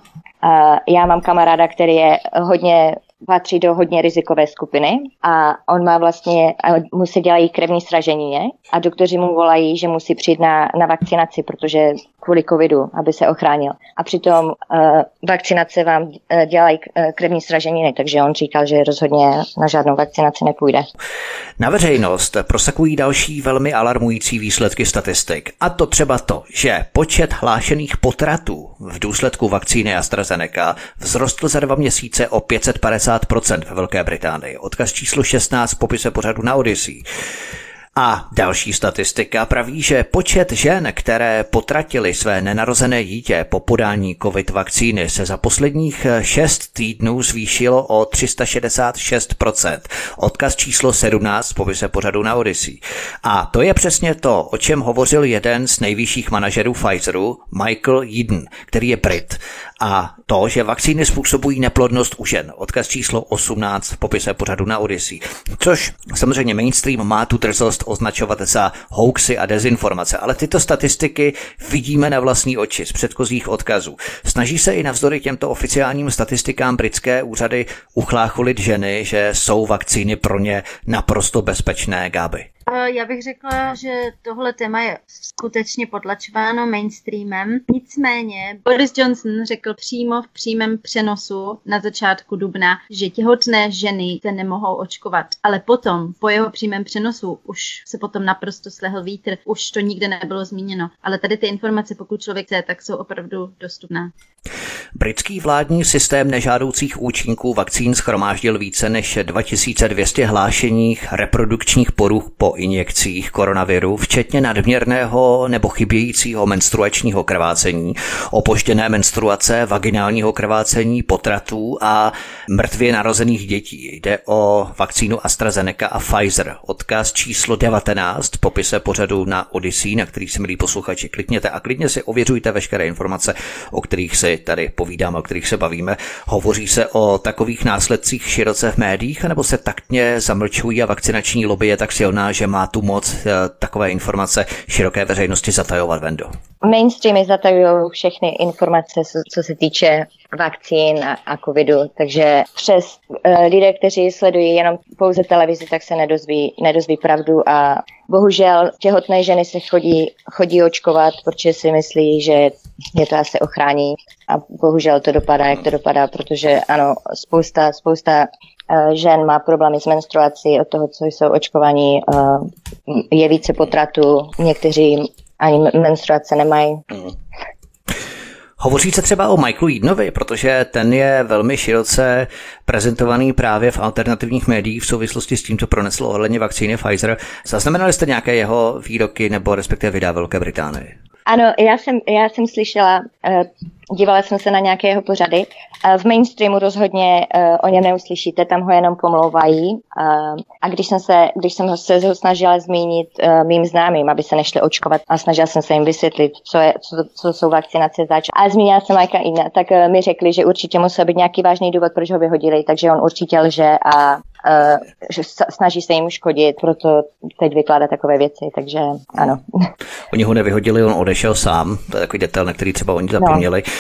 Já mám kamaráda, který je hodně patří do hodně rizikové skupiny a on má vlastně, mu se dělají krevní sražení a doktoři mu volají, že musí přijít na, na vakcinaci, protože kvůli covidu, aby se ochránil. A přitom uh, vakcinace vám uh, dělají krevní sraženiny, takže on říkal, že rozhodně na žádnou vakcinaci nepůjde. Na veřejnost prosakují další velmi alarmující výsledky statistik. A to třeba to, že počet hlášených potratů v důsledku vakcíny AstraZeneca vzrostl za dva měsíce o 550% ve Velké Británii. Odkaz číslo 16 v popise pořadu na Odyssey. A další statistika praví, že počet žen, které potratili své nenarozené dítě po podání COVID vakcíny, se za posledních 6 týdnů zvýšilo o 366%. Odkaz číslo 17 povise pořadu na Odyssey. A to je přesně to, o čem hovořil jeden z nejvyšších manažerů Pfizeru, Michael Eden, který je Brit a to, že vakcíny způsobují neplodnost u žen. Odkaz číslo 18 v popise pořadu na Odyssey. Což samozřejmě mainstream má tu drzost označovat za hoaxy a dezinformace, ale tyto statistiky vidíme na vlastní oči z předchozích odkazů. Snaží se i navzdory těmto oficiálním statistikám britské úřady uchlácholit ženy, že jsou vakcíny pro ně naprosto bezpečné gáby. Já bych řekla, že tohle téma je skutečně potlačováno mainstreamem. Nicméně Boris Johnson řekl přímo v přímém přenosu na začátku dubna, že těhotné ženy se nemohou očkovat. Ale potom, po jeho přímém přenosu, už se potom naprosto slehl vítr, už to nikde nebylo zmíněno. Ale tady ty informace, pokud člověk chce, tak jsou opravdu dostupné. Britský vládní systém nežádoucích účinků vakcín schromáždil více než 2200 hlášeních reprodukčních poruch po injekcích koronaviru, včetně nadměrného nebo chybějícího menstruačního krvácení, opožděné menstruace, vaginálního krvácení, potratů a mrtvě narozených dětí. Jde o vakcínu AstraZeneca a Pfizer. Odkaz číslo 19 popise pořadu na Odyssey, na který si milí posluchači klikněte a klidně si ověřujte veškeré informace, o kterých si tady povídáme, o kterých se bavíme. Hovoří se o takových následcích široce v médiích, anebo se taktně zamlčují a vakcinační lobby je tak silná, že má tu moc eh, takové informace široké veřejnosti zatajovat, Vendo? Mainstreamy zatajují všechny informace, co se týče vakcín a, covidu, takže přes uh, lidé, kteří sledují jenom pouze televizi, tak se nedozví, nedozví pravdu. A bohužel těhotné ženy se chodí, chodí očkovat, protože si myslí, že je to asi ochrání. A bohužel to dopadá, jak to dopadá, protože ano, spousta, spousta žen má problémy s menstruací od toho, co jsou očkovaní, uh, je více potratu, někteří ani menstruace nemají. Mm. Hovoří se třeba o Michaelu Eadonovi, protože ten je velmi široce prezentovaný právě v alternativních médiích v souvislosti s tímto proneslo ohledně vakcíny Pfizer. Zaznamenali jste nějaké jeho výroky nebo respektive videa Velké Británie? Ano, já jsem, já jsem slyšela, uh, dívala jsem se na nějaké jeho pořady. Uh, v mainstreamu rozhodně uh, o něm neuslyšíte, tam ho jenom pomlouvají. A když jsem se, když jsem se ho snažila zmínit mým známým, aby se nešli očkovat a snažila jsem se jim vysvětlit, co, je, co, co jsou vakcinace zač. A zmínila jsem Majka Ina, tak mi řekli, že určitě musel být nějaký vážný důvod, proč ho vyhodili, takže on určitě lže a že snaží se jim škodit, proto teď vykládá takové věci, takže ano. *laughs* Oni ho nevyhodili, on odešel sám, to je takový detail, na který třeba oni zapomněli. No.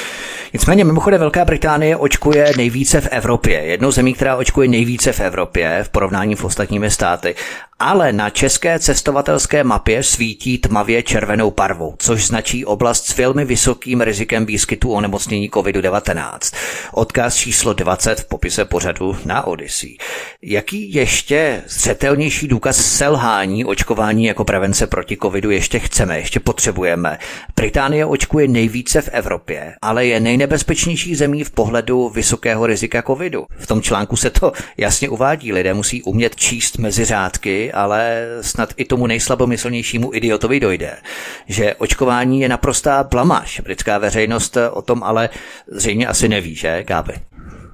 Nicméně mimochodem Velká Británie očkuje nejvíce v Evropě. Jednou zemí, která očkuje nejvíce v Evropě v porovnání s ostatními státy ale na české cestovatelské mapě svítí tmavě červenou barvou, což značí oblast s velmi vysokým rizikem výskytu onemocnění COVID-19. Odkaz číslo 20 v popise pořadu na Odyssey. Jaký ještě zřetelnější důkaz selhání očkování jako prevence proti covidu ještě chceme, ještě potřebujeme? Británie očkuje nejvíce v Evropě, ale je nejnebezpečnější zemí v pohledu vysokého rizika covidu. V tom článku se to jasně uvádí. Lidé musí umět číst mezi řádky ale snad i tomu nejslabomyslnějšímu idiotovi dojde, že očkování je naprostá blamáž. Britská veřejnost o tom ale zřejmě asi neví, že, Gáby?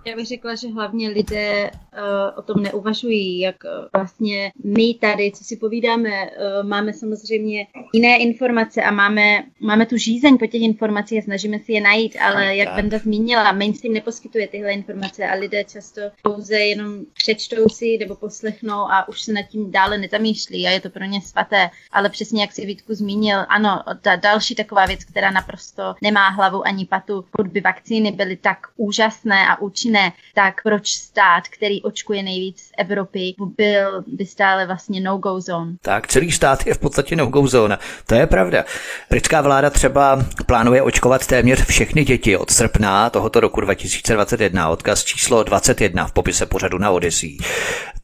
Já bych řekla, že hlavně lidé uh, o tom neuvažují, jak uh, vlastně my tady, co si povídáme, uh, máme samozřejmě jiné informace a máme, máme tu žízeň po těch informacích a snažíme si je najít, ale jak Benda zmínila, mainstream neposkytuje tyhle informace a lidé často pouze jenom přečtou si nebo poslechnou a už se nad tím dále nezamýšlí a je to pro ně svaté. Ale přesně jak si Vítku zmínil, ano, ta další taková věc, která naprosto nemá hlavu ani patu, pokud by vakcíny byly tak úžasné a účinné, ne, tak proč stát, který očkuje nejvíc z Evropy, byl by stále vlastně no-go zone? Tak, celý stát je v podstatě no-go zóna. To je pravda. Britská vláda třeba plánuje očkovat téměř všechny děti od srpna tohoto roku 2021. Odkaz číslo 21 v popise pořadu na Odyssey.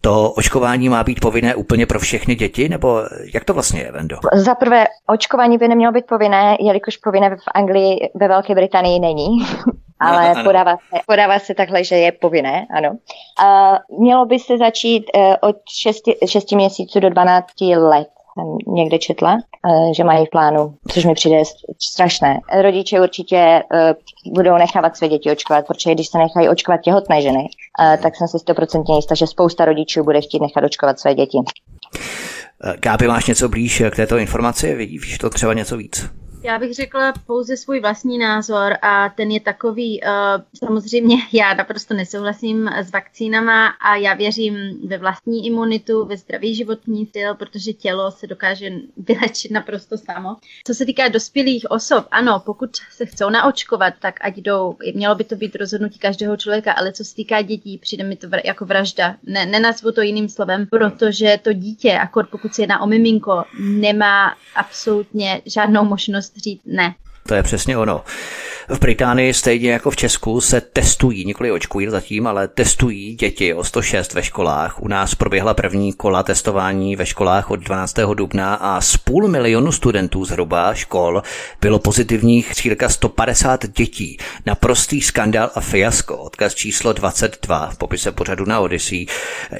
To očkování má být povinné úplně pro všechny děti, nebo jak to vlastně je, Vendo? Za prvé, očkování by nemělo být povinné, jelikož povinné v Anglii, ve Velké Británii není. Ale ano, *laughs* ano. Podává, se, podává se takhle, že je povinné, ano. A mělo by se začít uh, od 6, 6 měsíců do 12 let jsem někde četla, uh, že mají v plánu, což mi přijde strašné. Rodiče určitě uh, budou nechávat své děti očkovat, protože když se nechají očkovat těhotné ženy, tak jsem si stoprocentně jistá, že spousta rodičů bude chtít nechat očkovat své děti. Gáby, máš něco blíž k této informaci? Vidíš to třeba něco víc? Já bych řekla pouze svůj vlastní názor a ten je takový, uh, samozřejmě *laughs* já naprosto nesouhlasím s vakcínama a já věřím ve vlastní imunitu, ve zdravý životní styl, protože tělo se dokáže vylečit naprosto samo. Co se týká dospělých osob, ano, pokud se chcou naočkovat, tak ať jdou, mělo by to být rozhodnutí každého člověka, ale co se týká dětí, přijde mi to jako vražda. Ne, nenazvu to jiným slovem, protože to dítě, akor pokud se jedná o miminko, nemá absolutně žádnou možnost říct ne. To je přesně ono. V Británii stejně jako v Česku se testují, nikoli očkují zatím, ale testují děti o 106 ve školách. U nás proběhla první kola testování ve školách od 12. dubna a z půl milionu studentů zhruba škol bylo pozitivních cirka 150 dětí. Naprostý skandál a fiasko. Odkaz číslo 22 v popise pořadu na Odyssey.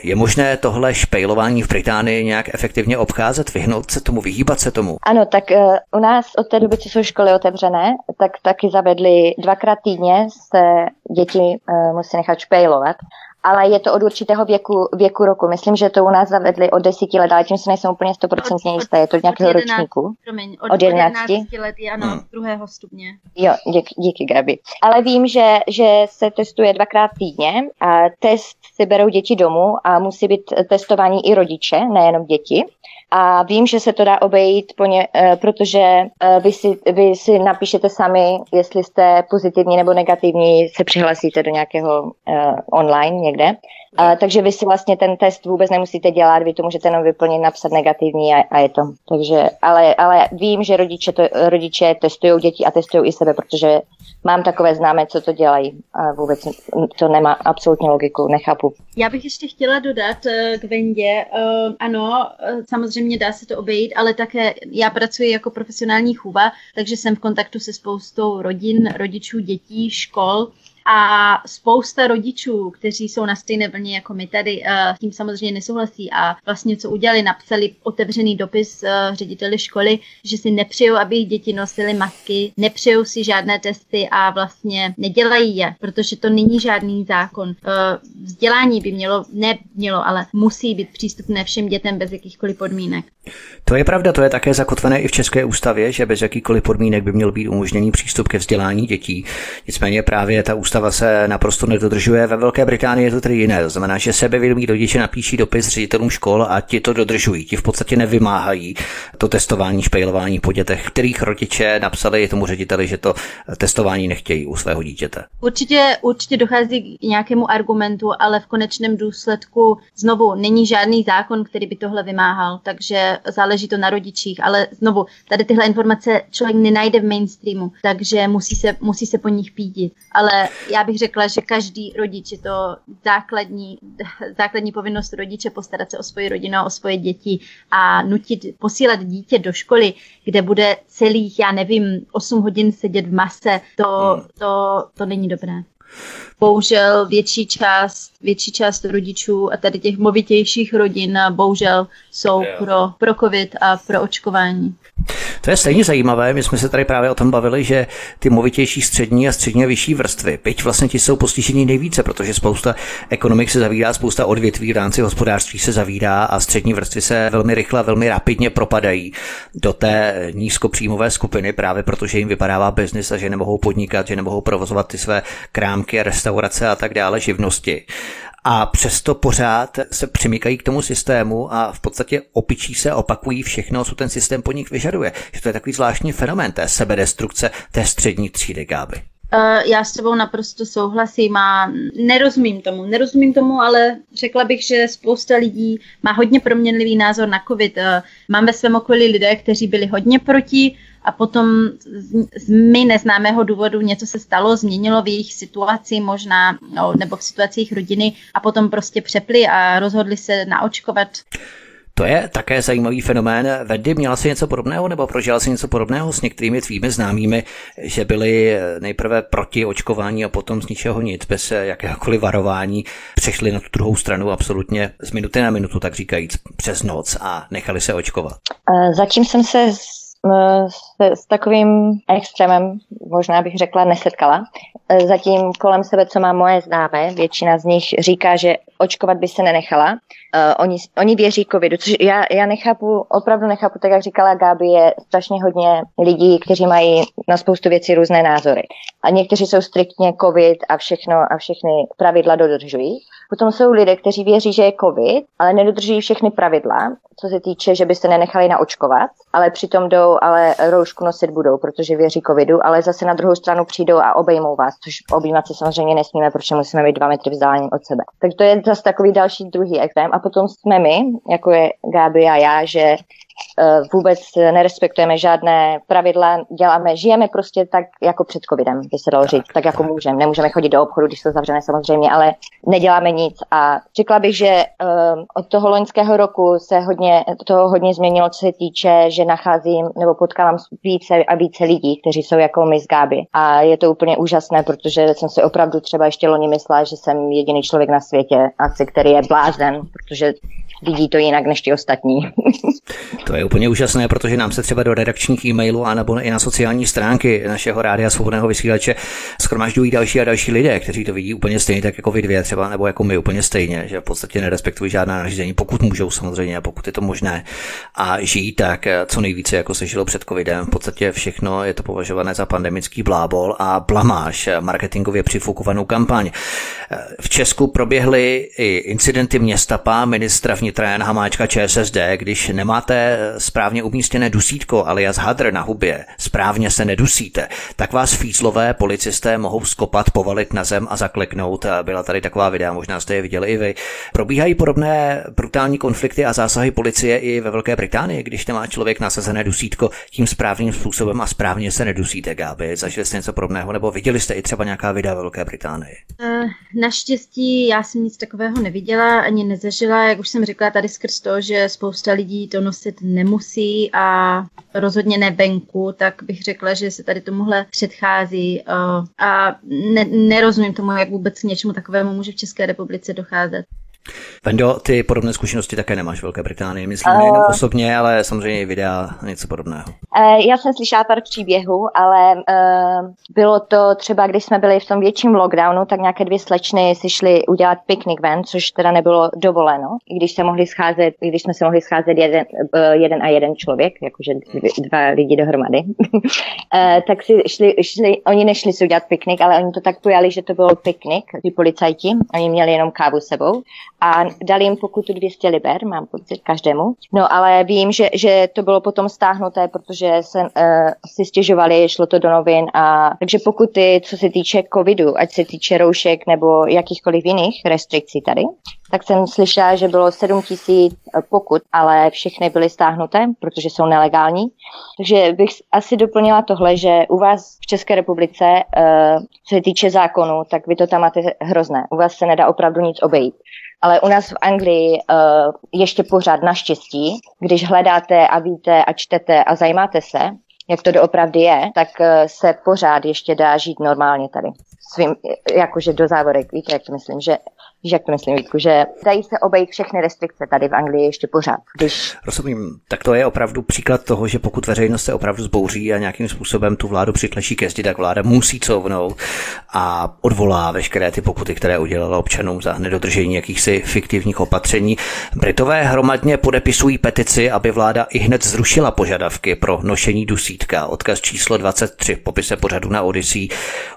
Je možné tohle špejlování v Británii nějak efektivně obcházet, vyhnout se tomu, vyhýbat se tomu? Ano, tak uh, u nás od té doby, co jsou školy otevřené, tak taky zavedli dvakrát týdně se děti uh, musí nechat špejlovat, ale je to od určitého věku, věku roku. Myslím, že to u nás zavedli od desíti let, ale tím se nejsem úplně stoprocentně jistá. Je to od nějakého od 11, ročníku? Promiň, od, od 11. Od 11 let, ano, hmm. druhého stupně. Jo, díky, díky Gabi. Ale vím, že, že se testuje dvakrát týdně a test si berou děti domů a musí být testování i rodiče, nejenom děti. A vím, že se to dá obejít, ně, uh, protože uh, vy, si, vy si napíšete sami, jestli jste pozitivní nebo negativní, se přihlásíte do nějakého uh, online někde. Uh, takže vy si vlastně ten test vůbec nemusíte dělat, vy to můžete jenom vyplnit, napsat negativní a, a je to. Takže, ale, ale vím, že rodiče, to, rodiče testují děti a testují i sebe, protože mám takové známé, co to dělají a vůbec to nemá absolutně logiku, nechápu. Já bych ještě chtěla dodat k Vendě, uh, ano, samozřejmě samozřejmě dá se to obejít, ale také já pracuji jako profesionální chůva, takže jsem v kontaktu se spoustou rodin, rodičů, dětí, škol a spousta rodičů, kteří jsou na stejné vlně jako my tady, eh, s tím samozřejmě nesouhlasí a vlastně co udělali, napsali otevřený dopis eh, řediteli školy, že si nepřejou, aby jejich děti nosily masky, nepřejou si žádné testy a vlastně nedělají je, protože to není žádný zákon. Eh, vzdělání by mělo, ne mělo, ale musí být přístupné všem dětem bez jakýchkoliv podmínek. To je pravda, to je také zakotvené i v České ústavě, že bez jakýchkoliv podmínek by měl být umožněný přístup ke vzdělání dětí. Nicméně právě ta ústava se naprosto nedodržuje. Ve Velké Británii je to tedy jiné. To znamená, že sebevědomí rodiče napíší dopis ředitelům škol a ti to dodržují. Ti v podstatě nevymáhají to testování, špejlování po dětech, kterých rodiče napsali tomu řediteli, že to testování nechtějí u svého dítěte. Určitě, určitě dochází k nějakému argumentu, ale v konečném důsledku znovu není žádný zákon, který by tohle vymáhal, takže záleží to na rodičích, ale znovu, tady tyhle informace člověk nenajde v mainstreamu, takže musí se, musí se po nich pídit. Ale já bych řekla, že každý rodič je to základní, základní povinnost rodiče postarat se o svoji rodinu, o svoje děti a nutit, posílat dítě do školy, kde bude celých, já nevím, 8 hodin sedět v mase, to, to, to není dobré. Bohužel větší část, větší část rodičů a tady těch movitějších rodin bohužel jsou yeah. pro, pro covid a pro očkování. To je stejně zajímavé, my jsme se tady právě o tom bavili, že ty movitější střední a středně vyšší vrstvy, byť vlastně ti jsou postižení nejvíce, protože spousta ekonomik se zavírá, spousta odvětví v rámci hospodářství se zavírá a střední vrstvy se velmi rychle, velmi rapidně propadají do té nízkopříjmové skupiny, právě protože jim vypadává biznis a že nemohou podnikat, že nemohou provozovat ty své krámky a restaurace a tak dále, živnosti a přesto pořád se přimykají k tomu systému a v podstatě opičí se opakují všechno, co ten systém po nich vyžaduje. Že to je takový zvláštní fenomén té sebedestrukce té střední třídy, Gáby. Uh, já s tebou naprosto souhlasím a nerozumím tomu. Nerozumím tomu, ale řekla bych, že spousta lidí má hodně proměnlivý názor na COVID. Uh, mám ve svém okolí lidé, kteří byli hodně proti a potom z, z my neznámého důvodu něco se stalo, změnilo v jejich situaci možná, no, nebo v situacích rodiny a potom prostě přepli a rozhodli se naočkovat. To je také zajímavý fenomén. Veddy, měla si něco podobného nebo prožila si něco podobného s některými tvými známými, že byli nejprve proti očkování a potom z ničeho nic, bez jakéhokoliv varování, přešli na tu druhou stranu absolutně z minuty na minutu, tak říkajíc, přes noc a nechali se očkovat? Zatím jsem se s, s takovým extrémem, možná bych řekla, nesetkala. Zatím kolem sebe, co má moje známé, většina z nich říká, že očkovat by se nenechala. Uh, oni, oni věří covidu, což já, já nechápu, opravdu nechápu, tak jak říkala Gáby, je strašně hodně lidí, kteří mají na spoustu věcí různé názory. A někteří jsou striktně covid a všechno a všechny pravidla dodržují. Potom jsou lidé, kteří věří, že je covid, ale nedodržují všechny pravidla, co se týče, že by se nenechali naočkovat, ale přitom jdou, ale roušku nosit budou, protože věří covidu, ale zase na druhou stranu přijdou a obejmou vás, což objímat se samozřejmě nesmíme, protože musíme být dva metry vzdálením od sebe. Tak to je zase takový další druhý extrém. A potom jsme my, jako je Gáby a já, že vůbec nerespektujeme žádné pravidla, děláme, žijeme prostě tak jako před covidem, by se dalo říct, tak jako můžeme. Nemůžeme chodit do obchodu, když to zavřeme samozřejmě, ale neděláme nic. A řekla bych, že uh, od toho loňského roku se hodně, toho hodně změnilo, co se týče, že nacházím nebo potkávám více a více lidí, kteří jsou jako my z Gáby. A je to úplně úžasné, protože jsem si opravdu třeba ještě loni myslela, že jsem jediný člověk na světě, asi který je blázen, protože vidí to jinak než ti ostatní. to je úplně úžasné, protože nám se třeba do redakčních e-mailů a nebo i na sociální stránky našeho rádia svobodného vysílače schromažďují další a další lidé, kteří to vidí úplně stejně tak jako vy dvě třeba, nebo jako my úplně stejně, že v podstatě nerespektují žádná nařízení, pokud můžou samozřejmě a pokud je to možné a žijí tak co nejvíce, jako se žilo před covidem. V podstatě všechno je to považované za pandemický blábol a blamáž, marketingově přifukovanou kampaň. V Česku proběhly i incidenty města Pá, ministra vnitra Jan Hamáčka ČSSD, když nemáte správně umístěné dusítko alias hadr na hubě, správně se nedusíte, tak vás fízlové policisté mohou skopat, povalit na zem a zakleknout. Byla tady taková videa, možná jste je viděli i vy. Probíhají podobné brutální konflikty a zásahy policie i ve Velké Británii, když nemá člověk nasazené dusítko tím správným způsobem a správně se nedusíte, Gáby. Zažili jste něco podobného nebo viděli jste i třeba nějaká videa ve Velké Británii? Uh, naštěstí já jsem nic takového neviděla ani nezažila, jak už jsem řekla tady skrz to, že spousta lidí to nosit nemusí a rozhodně ne venku, tak bych řekla, že se tady tomuhle předchází uh, a ne, nerozumím tomu, jak vůbec k něčemu takovému může v České republice docházet. Vendo, ty podobné zkušenosti také nemáš v Velké Británii, myslím, uh, nejenom osobně, ale samozřejmě i videa, něco podobného. Uh, já jsem slyšela pár příběhů, ale uh, bylo to třeba, když jsme byli v tom větším lockdownu, tak nějaké dvě slečny si šly udělat piknik ven, což teda nebylo dovoleno, i když se mohli scházet, i když jsme se mohli scházet jeden, uh, jeden a jeden člověk, jakože dva lidi dohromady, uh, *laughs* tak si šli, šli, oni nešli si udělat piknik, ale oni to tak pojali, že to byl piknik, ty policajti, oni měli jenom kávu s sebou a dali jim pokutu 200 liber, mám pocit, každému. No ale vím, že, že to bylo potom stáhnuté, protože se uh, si stěžovali, šlo to do novin a takže pokuty, co se týče covidu, ať se týče roušek nebo jakýchkoliv jiných restrikcí tady, tak jsem slyšela, že bylo 7 tisíc pokut, ale všechny byly stáhnuté, protože jsou nelegální. Takže bych asi doplnila tohle, že u vás v České republice, uh, co se týče zákonu, tak vy to tam máte hrozné. U vás se nedá opravdu nic obejít. Ale u nás v Anglii uh, ještě pořád naštěstí, když hledáte a víte a čtete a zajímáte se, jak to doopravdy je, tak se pořád ještě dá žít normálně tady. Svým, jakože do závorek, víte, jak to myslím, že Víš, jak to myslím, Vítku, že dají se obejít všechny restrikce tady v Anglii ještě pořád. Když... Rozumím. Tak to je opravdu příklad toho, že pokud veřejnost se opravdu zbouří a nějakým způsobem tu vládu přitlačí ke zdi, tak vláda musí couvnout a odvolá veškeré ty pokuty, které udělala občanům za nedodržení jakýchsi fiktivních opatření. Britové hromadně podepisují petici, aby vláda i hned zrušila požadavky pro nošení dusítka. Odkaz číslo 23 v popise pořadu na Odyssey.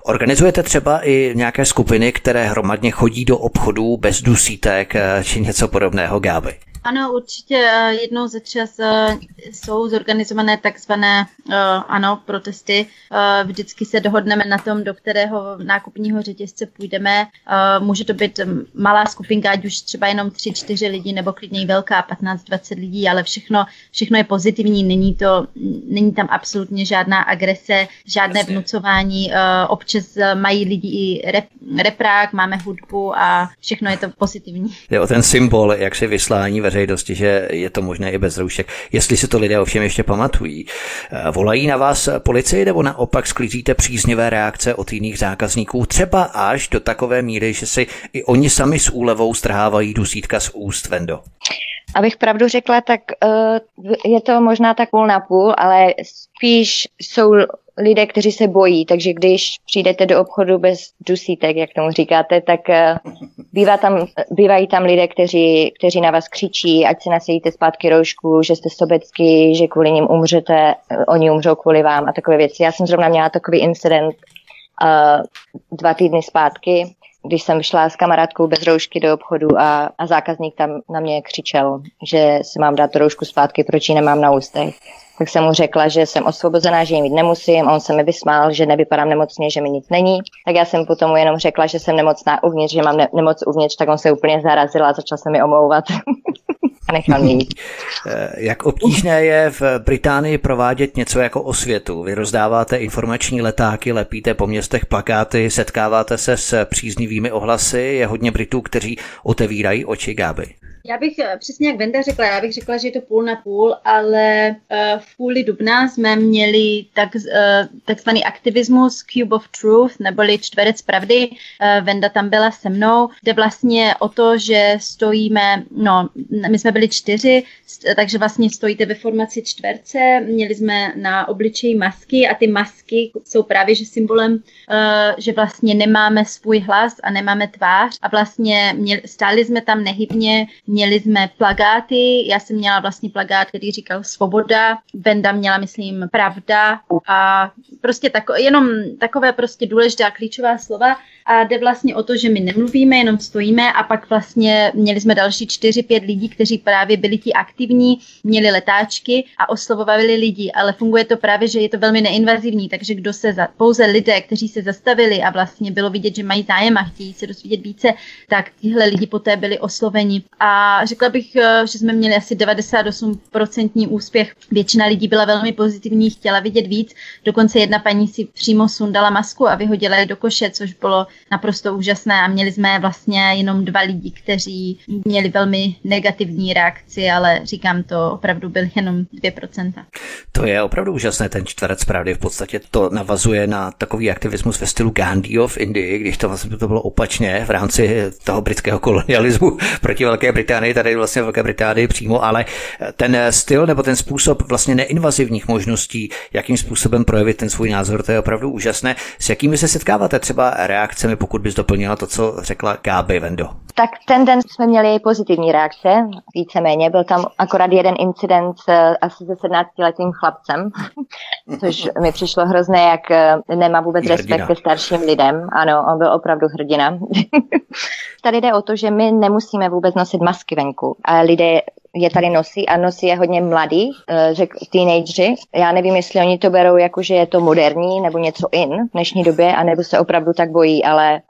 Organizujete třeba i nějaké skupiny, které hromadně chodí do obchodu obchodů bez dusítek eh, či něco podobného, Gáby? Ano, určitě eh, jednou ze čas eh, jsou zorganizované takzvané eh, ano, protesty. Vždycky se dohodneme na tom, do kterého nákupního řetězce půjdeme. Může to být malá skupinka, ať už třeba jenom 3-4 lidi, nebo klidně i velká, 15-20 lidí, ale všechno, všechno je pozitivní. Není, to, není tam absolutně žádná agrese, žádné Jasně. vnucování. Občas mají lidi i rep, reprák, máme hudbu a všechno je to pozitivní. Je o ten symbol, jak si vyslání veřejnosti, že je to možné i bez roušek. Jestli si to lidé ovšem ještě pamatují. Eh, volají na vás policii nebo naopak sklízíte příznivé reakce od jiných zákazníků, třeba až do takové míry, že si i oni sami s úlevou strhávají dusítka z úst Vendo? Abych pravdu řekla, tak uh, je to možná tak půl na půl, ale spíš jsou lidé, kteří se bojí, takže když přijdete do obchodu bez dusítek, jak tomu říkáte, tak uh, bývá tam, bývají tam lidé, kteří, kteří na vás křičí, ať si nasadíte zpátky roušku, že jste sobecký, že kvůli ním umřete, oni umřou kvůli vám a takové věci. Já jsem zrovna měla takový incident uh, dva týdny zpátky, když jsem šla s kamarádkou bez roušky do obchodu a, a zákazník tam na mě křičel, že si mám dát roušku zpátky, proč ji nemám na ústech. Tak jsem mu řekla, že jsem osvobozená, že ji mít nemusím. On se mi vysmál, že nevypadám nemocně, že mi nic není. Tak já jsem potom mu jenom řekla, že jsem nemocná uvnitř, že mám ne- nemoc uvnitř, tak on se úplně zarazil a začal se mi omlouvat. a *laughs* nechal mě jít. Eh, jak obtížné je v Británii provádět něco jako osvětu? Vy rozdáváte informační letáky, lepíte po městech plakáty, setkáváte se s příznivými ohlasy, je hodně Britů, kteří otevírají oči Gáby. Já bych eh, přesně jak Venda řekla, já bych řekla, že je to půl na půl, ale uh, v půli dubna jsme měli tak, uh, takzvaný aktivismus Cube of Truth, neboli čtverec pravdy. Venda tam byla se mnou, kde vlastně o to, že stojíme, no, my jsme byli čtyři, takže vlastně stojíte ve formaci čtverce, měli jsme na obličeji masky a ty masky jsou právě že symbolem, že vlastně nemáme svůj hlas a nemáme tvář. A vlastně stáli jsme tam nehybně, Měli jsme plagáty, já jsem měla vlastně plagát, který říkal svoboda, Benda měla, myslím, pravda a prostě tako, jenom takové prostě důležitá klíčová slova a jde vlastně o to, že my nemluvíme, jenom stojíme a pak vlastně měli jsme další čtyři, pět lidí, kteří právě byli ti aktivní, měli letáčky a oslovovali lidi, ale funguje to právě, že je to velmi neinvazivní, takže kdo se za, pouze lidé, kteří se zastavili a vlastně bylo vidět, že mají zájem a chtějí se dozvědět více, tak tihle lidi poté byli osloveni. A řekla bych, eh, že jsme měli asi 98% úspěch. Většina lidí byla velmi pozitivní, chtěla vidět víc. Dokonce jedna paní si přímo sundala masku a vyhodila je do koše, což bylo naprosto úžasné a měli jsme vlastně jenom dva lidi, kteří měli velmi negativní reakci, ale říkám to, opravdu byl jenom 2%. To je opravdu úžasné, ten čtverec pravdy v podstatě to navazuje na takový aktivismus ve stylu Gandhi v Indii, když to vlastně to bylo opačně v rámci toho britského kolonialismu *laughs* proti Velké Británii, tady vlastně Velké Británii přímo, ale ten styl nebo ten způsob vlastně neinvazivních možností, jakým způsobem projevit ten svůj názor, to je opravdu úžasné. S jakými se setkáváte třeba reakcemi reakcemi, pokud bys doplnila to, co řekla Gáby Vendo. Tak ten den jsme měli pozitivní reakce, víceméně. Byl tam akorát jeden incident s asi se 17-letým chlapcem, *laughs* což mi přišlo hrozné, jak eh, nemá vůbec hrdina. respekt ke starším lidem. Ano, on byl opravdu hrdina. *laughs* Tady jde o to, že my nemusíme vůbec nosit masky venku, ale lidé je tady nosí a nosí je hodně mladí, eh, řek teenageři. Já nevím, jestli oni to berou jako, že je to moderní nebo něco in v dnešní době, anebo se opravdu tak bojí, ale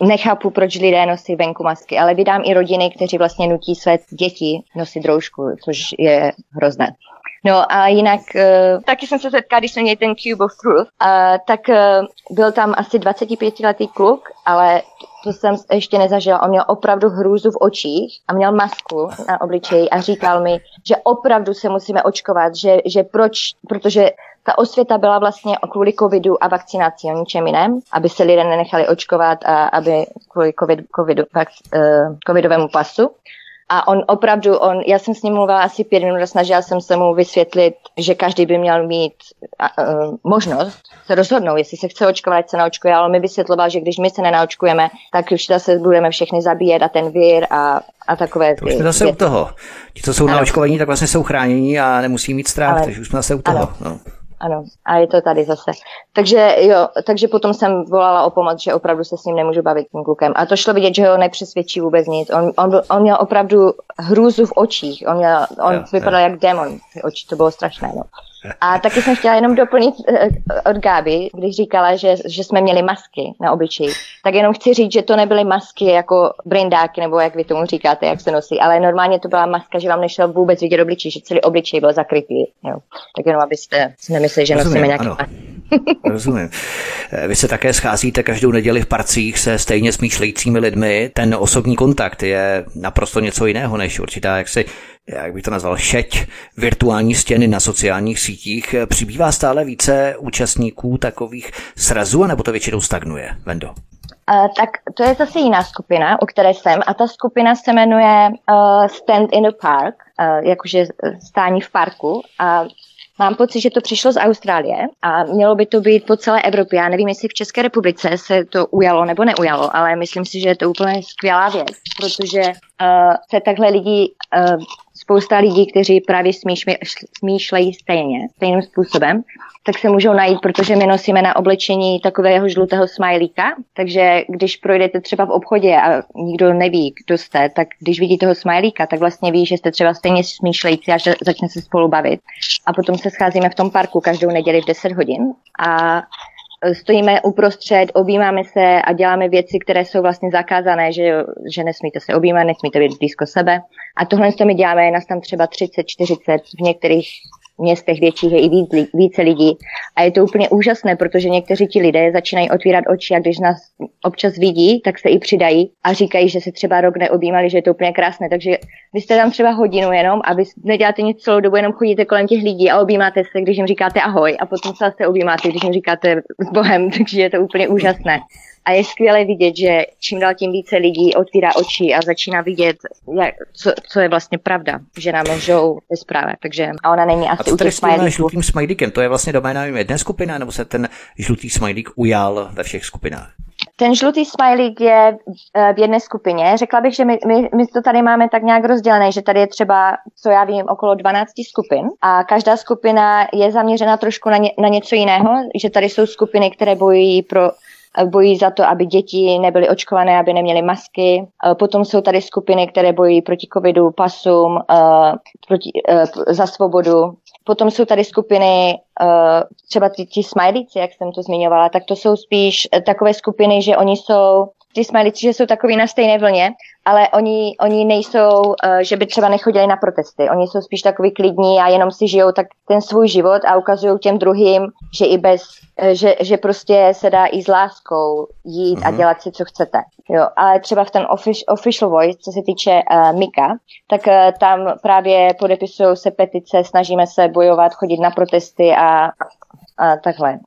uh, nechápu, proč lidé nosí venku masky, ale vydám i rodiny, kteří vlastně nutí své děti nosit roušku, což je hrozné. No a jinak, uh, taky jsem se setkala, když jsem měl ten Cube of Truth, uh, tak uh, byl tam asi 25-letý kluk, ale to jsem ještě nezažila. On měl opravdu hrůzu v očích a měl masku na obličeji a říkal mi, že opravdu se musíme očkovat, že, že proč, protože ta osvěta byla vlastně kvůli covidu a vakcinaci, o ničem jiném, aby se lidé nenechali očkovat a aby kvůli COVID, COVIDu, vak, uh, covidovému pasu. A on opravdu, on, já jsem s ním mluvila asi pět minut a snažila jsem se mu vysvětlit, že každý by měl mít uh, možnost se rozhodnout, jestli se chce očkovat, ať se naočkuje, ale mi vysvětloval, že když my se nenaočkujeme, tak už zase budeme všechny zabíjet a ten vír a, a takové to už jsme zase věci. u toho. Ti, co jsou ano. naočkovaní, tak vlastně jsou chráněni a nemusí mít strach, ale, takže už jsme zase u toho. No. Ano. A je to tady zase. Takže jo, takže potom jsem volala o pomoc, že opravdu se s ním nemůžu bavit tím klukem. A to šlo vidět, že ho nepřesvědčí vůbec nic. On, on, on měl opravdu hrůzu v očích. On, měl, on jo, vypadal jo. jak demon. Oči, to bylo strašné. No. A taky jsem chtěla jenom doplnit eh, od Gáby, když říkala, že, že jsme měli masky na obličeji. Tak jenom chci říct, že to nebyly masky jako brindáky, nebo jak vy tomu říkáte, jak se nosí, ale normálně to byla maska, že vám nešlo vůbec vidět obličej, že celý obličej byl zakrytý. Jo. Tak jenom abyste si nemysleli, že Rozumím, nosíme nějaké masky. *laughs* Rozumím. Eh, vy se také scházíte každou neděli v parcích se stejně smýšlejícími lidmi. Ten osobní kontakt je naprosto něco jiného než určitá, jak si jak bych to nazval, šeť virtuální stěny na sociálních sítích. Přibývá stále více účastníků takových srazů, nebo to většinou stagnuje, Vendo? Uh, tak to je zase jiná skupina, o které jsem a ta skupina se jmenuje uh, Stand in the Park, uh, jakože stání v parku a Mám pocit, že to přišlo z Austrálie a mělo by to být po celé Evropě. Já nevím, jestli v České republice se to ujalo nebo neujalo, ale myslím si, že je to úplně skvělá věc, protože uh, se takhle lidi uh, spousta lidí, kteří právě smýšlejí stejně, stejným způsobem, tak se můžou najít, protože my nosíme na oblečení takového žlutého smajlíka, takže když projdete třeba v obchodě a nikdo neví, kdo jste, tak když vidí toho smajlíka, tak vlastně ví, že jste třeba stejně smýšlející a že začne se spolu bavit. A potom se scházíme v tom parku každou neděli v 10 hodin a stojíme uprostřed, objímáme se a děláme věci, které jsou vlastně zakázané, že, že nesmíte se objímat, nesmíte být blízko sebe. A tohle to my děláme, je nás tam třeba 30, 40, v některých městech větších je i víc, více lidí. A je to úplně úžasné, protože někteří ti lidé začínají otvírat oči a když nás občas vidí, tak se i přidají a říkají, že se třeba rok neobjímali, že je to úplně krásné. Takže vy jste tam třeba hodinu jenom a vy neděláte nic celou dobu, jenom chodíte kolem těch lidí a objímáte se, když jim říkáte ahoj a potom se zase objímáte, když jim říkáte Bohem, *laughs* takže je to úplně úžasné. A je skvělé vidět, že čím dál tím více lidí otvírá oči a začíná vidět, jak, co, co je vlastně pravda, že nám lžou ve zprávě. Takže a ona není asi a co tady s tím žlutým smajlíkem? To je vlastně doména jedné skupiny, nebo se ten žlutý smajlík ujal ve všech skupinách? Ten žlutý smajlík je eh, v jedné skupině. Řekla bych, že my, my, my to tady máme tak nějak rozdělené, že tady je třeba, co já vím, okolo 12 skupin a každá skupina je zaměřena trošku na, ně, na něco jiného, že tady jsou skupiny, které bojují pro bojí za to, aby děti nebyly očkované, aby neměly masky. Potom jsou tady skupiny, které bojí proti covidu, pasům, proti, za svobodu. Potom jsou tady skupiny, třeba ti, ti smajlíci, jak jsem to zmiňovala, tak to jsou spíš takové skupiny, že oni jsou ty smajlíci, že jsou takový na stejné vlně, ale oni, oni nejsou, uh, že by třeba nechodili na protesty. Oni jsou spíš takový klidní a jenom si žijou tak ten svůj život a ukazují těm druhým, že i bez, uh, že, že prostě se dá i s láskou jít mm-hmm. a mhm. dělat si, co chcete. Jo, ale třeba v ten offic, official voice, co se týče uh, Mika, tak uh, tam právě podepisují se petice, snažíme se bojovat, chodit na protesty a, a takhle.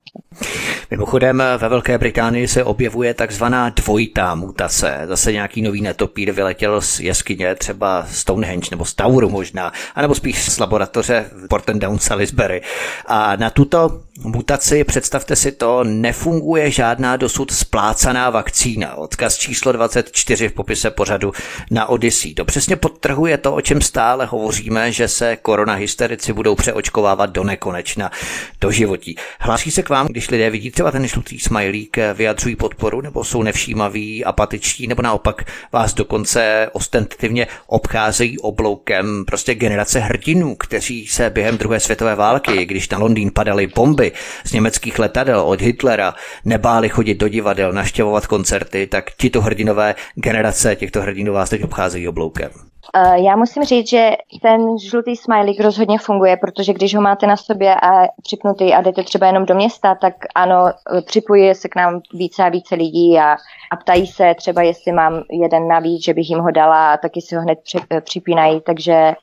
Mimochodem ve Velké Británii se objevuje takzvaná dvojitá mutace. Zase nějaký nový netopír vyletěl z jeskyně, třeba Stonehenge nebo z Tauru možná, anebo spíš z laboratoře Porten Down Salisbury. A na tuto mutaci, představte si to, nefunguje žádná dosud splácaná vakcína. Odkaz číslo 24 v popise pořadu na Odyssey. To přesně podtrhuje to, o čem stále hovoříme, že se koronahysterici budou přeočkovávat do nekonečna, do životí. Hlásí se k vám, když lidé vidí třeba ten žlutý smajlík, vyjadřují podporu, nebo jsou nevšímaví, apatičtí, nebo naopak vás dokonce ostentativně obcházejí obloukem prostě generace hrdinů, kteří se během druhé světové války, když na Londýn padaly bomby z německých letadel od Hitlera, nebáli chodit do divadel, naštěvovat koncerty, tak tito hrdinové generace těchto hrdinů vás teď obcházejí obloukem. Uh, já musím říct, že ten žlutý smajlík rozhodně funguje, protože když ho máte na sobě a připnutý a jdete třeba jenom do města, tak ano, připojuje se k nám více a více lidí a, a ptají se třeba, jestli mám jeden navíc, že bych jim ho dala a taky si ho hned při, připínají, takže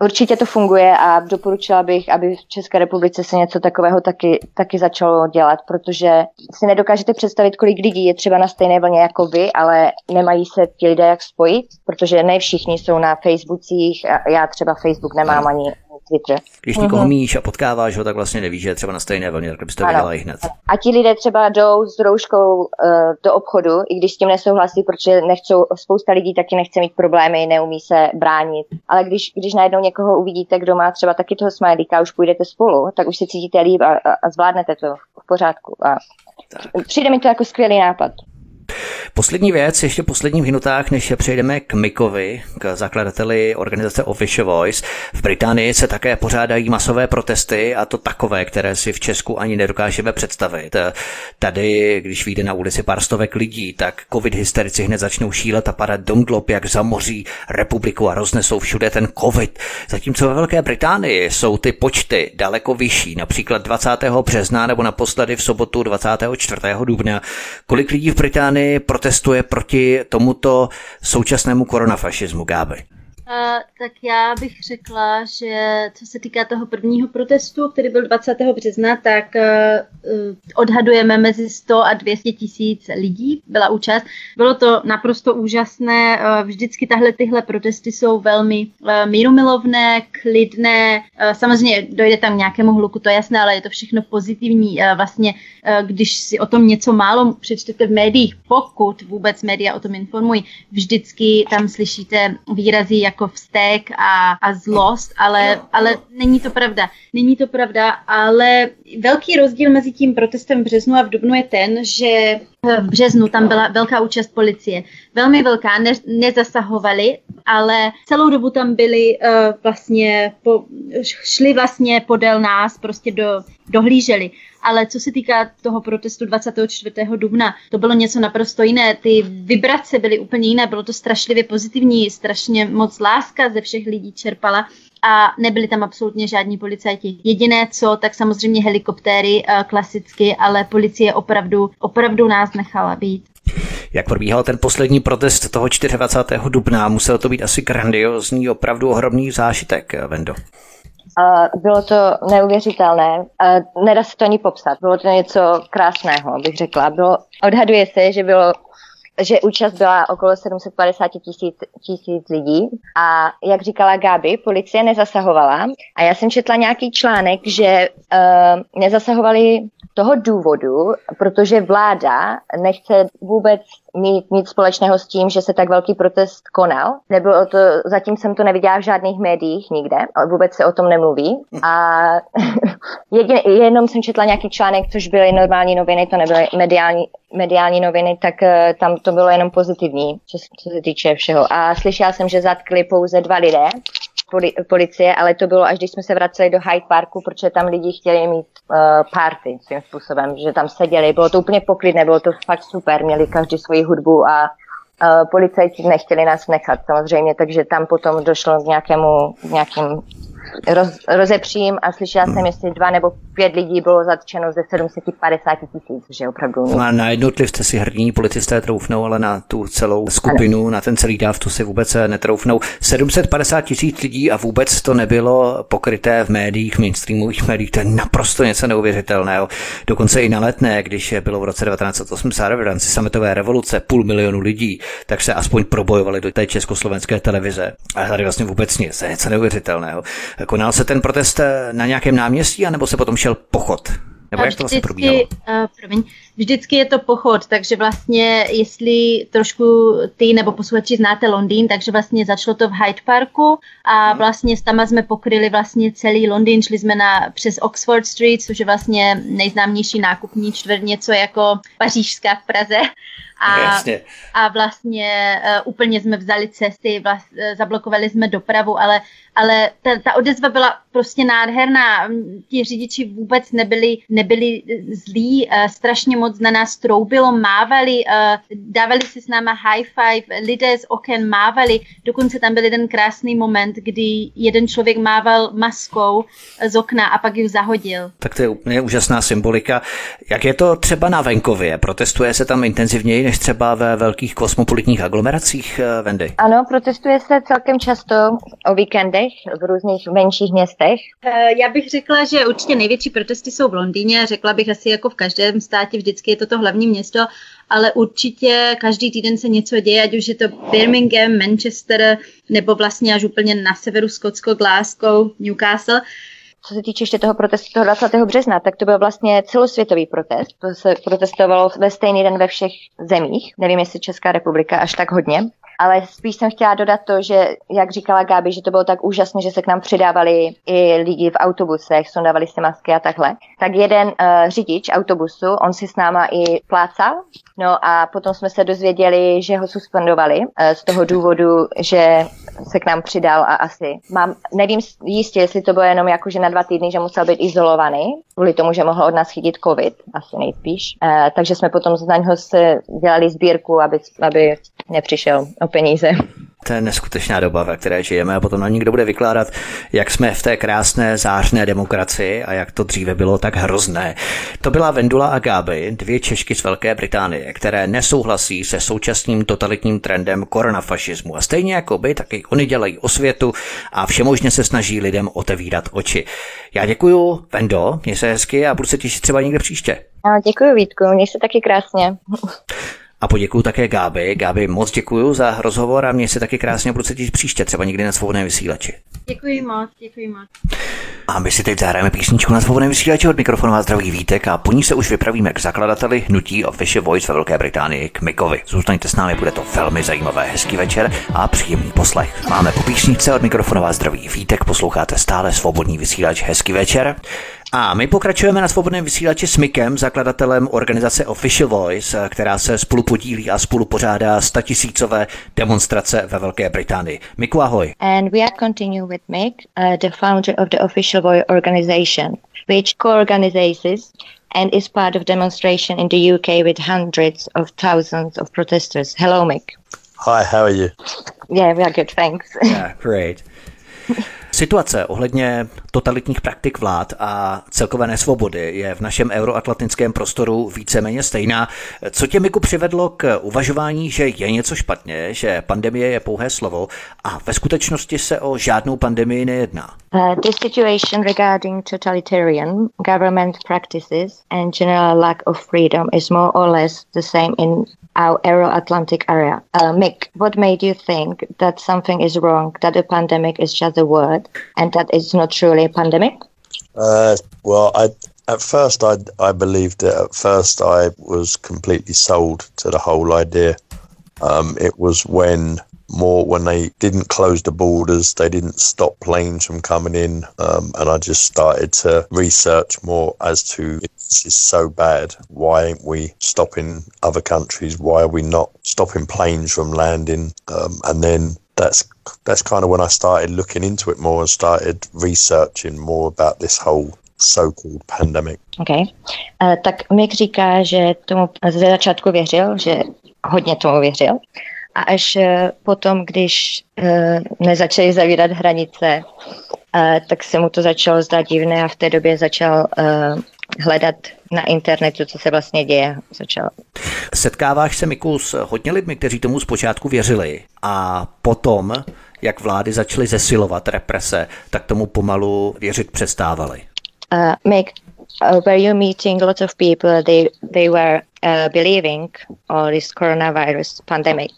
Určitě to funguje a doporučila bych, aby v České republice se něco takového taky, taky začalo dělat, protože si nedokážete představit, kolik lidí je třeba na stejné vlně jako vy, ale nemají se ti lidé jak spojit, protože ne všichni jsou na Facebookích, já třeba Facebook nemám ani Twitter. Když někoho uh-huh. míš a potkáváš ho, tak vlastně nevíš, že je třeba na stejné vlně, tak byste to viděla i hned. A ti lidé třeba jdou s rouškou uh, do obchodu, i když s tím nesouhlasí, protože nechcou, spousta lidí taky nechce mít problémy, neumí se bránit. Ale když, když najednou někoho uvidíte, kdo má třeba taky toho smajlíka, už půjdete spolu, tak už se cítíte líp a, a, a zvládnete to v pořádku. A tak. Přijde mi to jako skvělý nápad. Poslední věc, ještě v posledních minutách, než přejdeme k Mikovi, k zakladateli organizace Official Voice. V Británii se také pořádají masové protesty a to takové, které si v Česku ani nedokážeme představit. Tady, když vyjde na ulici pár stovek lidí, tak covid hysterici hned začnou šílet a padat domdlop, jak zamoří republiku a roznesou všude ten covid. Zatímco ve Velké Británii jsou ty počty daleko vyšší, například 20. března nebo naposledy v sobotu 24. dubna. Kolik lidí v Británii protestuje proti tomuto současnému koronafašismu, Gáby? Uh, tak já bych řekla, že co se týká toho prvního protestu, který byl 20. března, tak uh, odhadujeme mezi 100 a 200 tisíc lidí byla účast. Bylo to naprosto úžasné. Uh, vždycky tahle tyhle protesty jsou velmi uh, mírumilovné, klidné. Uh, samozřejmě dojde tam nějakému hluku, to je jasné, ale je to všechno pozitivní. Uh, vlastně, uh, když si o tom něco málo přečtete v médiích, pokud vůbec média o tom informují, vždycky tam slyšíte výrazy, jak jako vztek a, a zlost, ale, ale není to pravda. Není to pravda, ale velký rozdíl mezi tím protestem v březnu a v dubnu je ten, že v březnu tam byla velká účast policie. Velmi velká, ne, nezasahovali, ale celou dobu tam byli uh, vlastně, po, šli vlastně podél nás, prostě do, dohlíželi. Ale co se týká toho protestu 24. dubna, to bylo něco naprosto jiné. Ty vibrace byly úplně jiné, bylo to strašlivě pozitivní, strašně moc láska ze všech lidí čerpala a nebyli tam absolutně žádní policajti. Jediné co, tak samozřejmě helikoptéry uh, klasicky, ale policie opravdu, opravdu nás nechala být. Jak probíhal ten poslední protest toho 24. dubna? Musel to být asi grandiozní, opravdu ohromný zážitek, Vendo. Uh, bylo to neuvěřitelné. Uh, nedá se to ani popsat. Bylo to něco krásného, bych řekla. Bylo, odhaduje se, že bylo že účast byla okolo 750 tisíc, tisíc lidí a jak říkala Gabi, policie nezasahovala a já jsem četla nějaký článek, že uh, nezasahovali toho důvodu, protože vláda nechce vůbec mít nic společného s tím, že se tak velký protest konal. Nebylo to, zatím jsem to neviděla v žádných médiích nikde, vůbec se o tom nemluví. A *laughs* jedin, jenom jsem četla nějaký článek, což byly normální noviny, to nebyly mediální, mediální noviny, tak uh, tam to bylo jenom pozitivní, co, co se týče všeho. A slyšela jsem, že zatkli pouze dva lidé, poli, policie, ale to bylo až když jsme se vraceli do Hyde Parku, protože tam lidi chtěli mít uh, party svým způsobem, že tam seděli. Bylo to úplně poklidné, bylo to fakt super, měli každý svoji hudbu a uh, policajti nechtěli nás nechat samozřejmě, takže tam potom došlo k nějakému, nějakým roz, rozepřím a slyšela jsem, hmm. jestli dva nebo pět lidí bylo zatčeno ze 750 tisíc, že opravdu. No a na jednotlivce si hrdní policisté troufnou, ale na tu celou skupinu, ano. na ten celý dáv, to si vůbec eh, netroufnou. 750 tisíc lidí a vůbec to nebylo pokryté v médiích, mainstreamových médiích, to je naprosto něco neuvěřitelného. Dokonce i na letné, když bylo v roce 1980 v rámci sametové revoluce půl milionu lidí, tak se aspoň probojovali do té československé televize. A tady vlastně vůbec nic, to je něco neuvěřitelného. Konal se ten protest eh, na nějakém náměstí, anebo se potom šel pochod? Nebo jak to vlastně probíhalo? Uh, promiň, vždycky je to pochod, takže vlastně, jestli trošku ty nebo posluchači znáte Londýn, takže vlastně začalo to v Hyde Parku a mhm. vlastně s tam jsme pokryli vlastně celý Londýn, šli jsme na, přes Oxford Street, což je vlastně nejznámější nákupní čtvrt, něco jako pařížská v Praze. A, a vlastně uh, úplně jsme vzali cesty, vlast, uh, zablokovali jsme dopravu, ale, ale ta, ta odezva byla prostě nádherná. Ti řidiči vůbec nebyli, nebyli zlí, uh, strašně moc na nás troubilo, mávali, uh, dávali si s náma high five, lidé z oken mávali, dokonce tam byl jeden krásný moment, kdy jeden člověk mával maskou z okna a pak ji zahodil. Tak to je úplně úžasná symbolika. Jak je to třeba na venkově? Protestuje se tam intenzivněji než třeba ve velkých kosmopolitních aglomeracích, eh, Vendy? Ano, protestuje se celkem často o víkendech v různých menších městech. Eh, já bych řekla, že určitě největší protesty jsou v Londýně. Řekla bych asi jako v každém státě vždycky vždycky je to to hlavní město, ale určitě každý týden se něco děje, ať už je to Birmingham, Manchester, nebo vlastně až úplně na severu Skotsko, Glasgow, Newcastle. Co se týče ještě toho protestu toho 20. března, tak to byl vlastně celosvětový protest. To se protestovalo ve stejný den ve všech zemích. Nevím, jestli Česká republika až tak hodně. Ale spíš jsem chtěla dodat to, že, jak říkala Gáby, že to bylo tak úžasné, že se k nám přidávali i lidi v autobusech, sundávali si masky a takhle. Tak jeden uh, řidič autobusu, on si s náma i plácal, no a potom jsme se dozvěděli, že ho suspendovali uh, z toho důvodu, že se k nám přidal a asi mám, nevím jistě, jestli to bylo jenom jako, že na dva týdny, že musel být izolovaný, kvůli tomu, že mohl od nás chytit covid, asi nejspíš. Uh, takže jsme potom z něho dělali sbírku, aby, aby nepřišel o peníze. To je neskutečná doba, ve které žijeme a potom na někdo bude vykládat, jak jsme v té krásné zářné demokracii a jak to dříve bylo tak hrozné. To byla Vendula a Gáby, dvě Češky z Velké Británie, které nesouhlasí se současným totalitním trendem koronafašismu a stejně jako by, taky oni dělají osvětu a všemožně se snaží lidem otevírat oči. Já děkuju, Vendo, mě se hezky a budu se těšit třeba někde příště. Děkuji Vítku, měj se taky krásně. A poděkuju také Gáby. Gáby, moc děkuji za rozhovor a mě se taky krásně budu cítit příště, třeba někdy na svobodném vysílači. Děkuji moc, děkuji moc. A my si teď zahrajeme písničku na svobodném vysílači od mikrofonu a zdravý Vítek a po ní se už vypravíme k zakladateli hnutí Official Voice ve Velké Británii k Mikovi. Zůstaňte s námi, bude to velmi zajímavé. Hezký večer a příjemný poslech. Máme po písničce od mikrofonu a zdravý Vítek, posloucháte stále svobodný vysílač. Hezký večer. A my pokračujeme na svobodném vysílači s Mikem, zakladatelem organizace Official Voice, která se spolu podílí a spolu pořádá statisícové demonstrace ve Velké Británii. Miku, ahoj. And we are continue with Mick, uh, the founder of the Official Voice organization, which co-organizes and is part of demonstration in the UK with hundreds of thousands of protesters. Hello, Mick. Hi, how are you? Yeah, we are good, thanks. Yeah, great. *laughs* Situace ohledně totalitních praktik vlád a celkové nesvobody je v našem euroatlantickém prostoru víceméně stejná. Co tě, Miku, přivedlo k uvažování, že je něco špatně, že pandemie je pouhé slovo a ve skutečnosti se o žádnou pandemii nejedná? Uh, the situation regarding totalitarian government practices and general lack of freedom is more or less the same in our Euro-Atlantic area. Uh, Mick, what made you think that something is wrong, that a pandemic is just a word, and that it's not truly a pandemic? Uh, well, I at first I I believed it. At first, I was completely sold to the whole idea. Um, it was when more when they didn't close the borders, they didn't stop planes from coming in, um, and I just started to research more as to this is so bad. Why aren't we stopping other countries? Why are we not stopping planes from landing? Um, and then that's that's kind of when I started looking into it more and started researching more about this whole so-called pandemic. Okay. Uh, tak Mick říká, že tomu ze začátku věřil, že hodně tomu věřil, a až eh, potom, když uh, nezačali zavírat hranice, uh, tak se mu to začalo zdát divné a v té době začal hledat na internetu, co se vlastně děje. Začal. Setkáváš se, Miku, s hodně lidmi, kteří tomu zpočátku věřili a potom, jak vlády začaly zesilovat represe, tak tomu pomalu věřit přestávali. Uh, Mick, uh, were you meeting lots of people, they, they were uh, believing all this coronavirus pandemic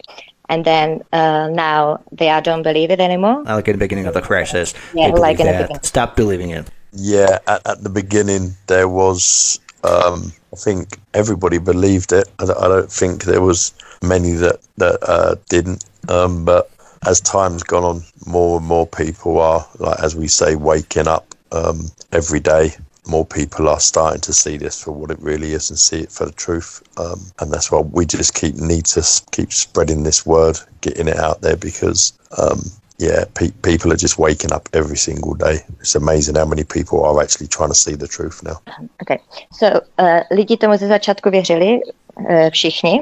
and then uh, now they are don't believe it anymore. Like in the beginning of the crisis, Yeah, they like believed in the beginning. Stop believing it. Yeah, at, at the beginning there was, um, I think everybody believed it. I don't, I don't think there was many that that uh, didn't. Um, but as time's gone on, more and more people are, like as we say, waking up um, every day. More people are starting to see this for what it really is and see it for the truth. Um, and that's why we just keep need to keep spreading this word, getting it out there because um, yeah, pe- people are just waking up every single day. It's amazing how many people are actually trying to see the truth now. Okay. So, uh, lidi tomu ze začátku věřili, uh, všichni,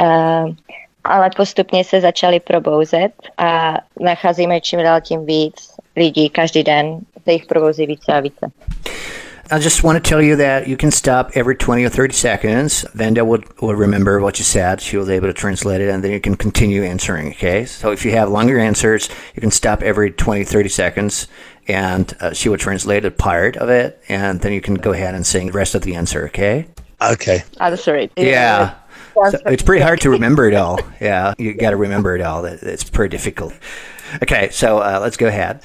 uh, ale postupně se začali probouzet a nacházíme čím dál tím víc lidí každý den, se jich probouzí více a více. I just want to tell you that you can stop every 20 or 30 seconds. Venda will, would remember what you said. She was able to translate it, and then you can continue answering, okay? So if you have longer answers, you can stop every 20, 30 seconds, and uh, she will translate a part of it, and then you can go ahead and sing the rest of the answer, okay? Okay. I'm sorry. Yeah. So it's pretty hard to remember it all. Yeah, you got to remember it all. It's pretty difficult. Okay, so uh, let's go ahead.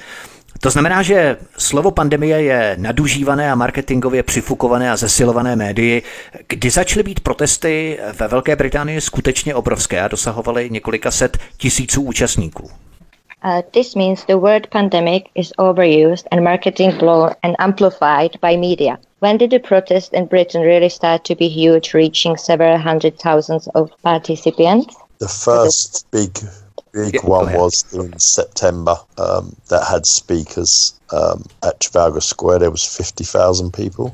To znamená, že slovo pandemie je nadužívané a marketingově přifukované a zesilované médii. Kdy začaly být protesty ve Velké Británii skutečně obrovské a dosahovaly několika set tisíců účastníků? Uh, this means the word pandemic is overused and marketing blown and amplified by media. When did the protest in Britain really start to be huge, reaching several hundred thousands of participants? The first big big Yeah, one was in September um, that had speakers um, at Trafalgar Square. There was fifty thousand people.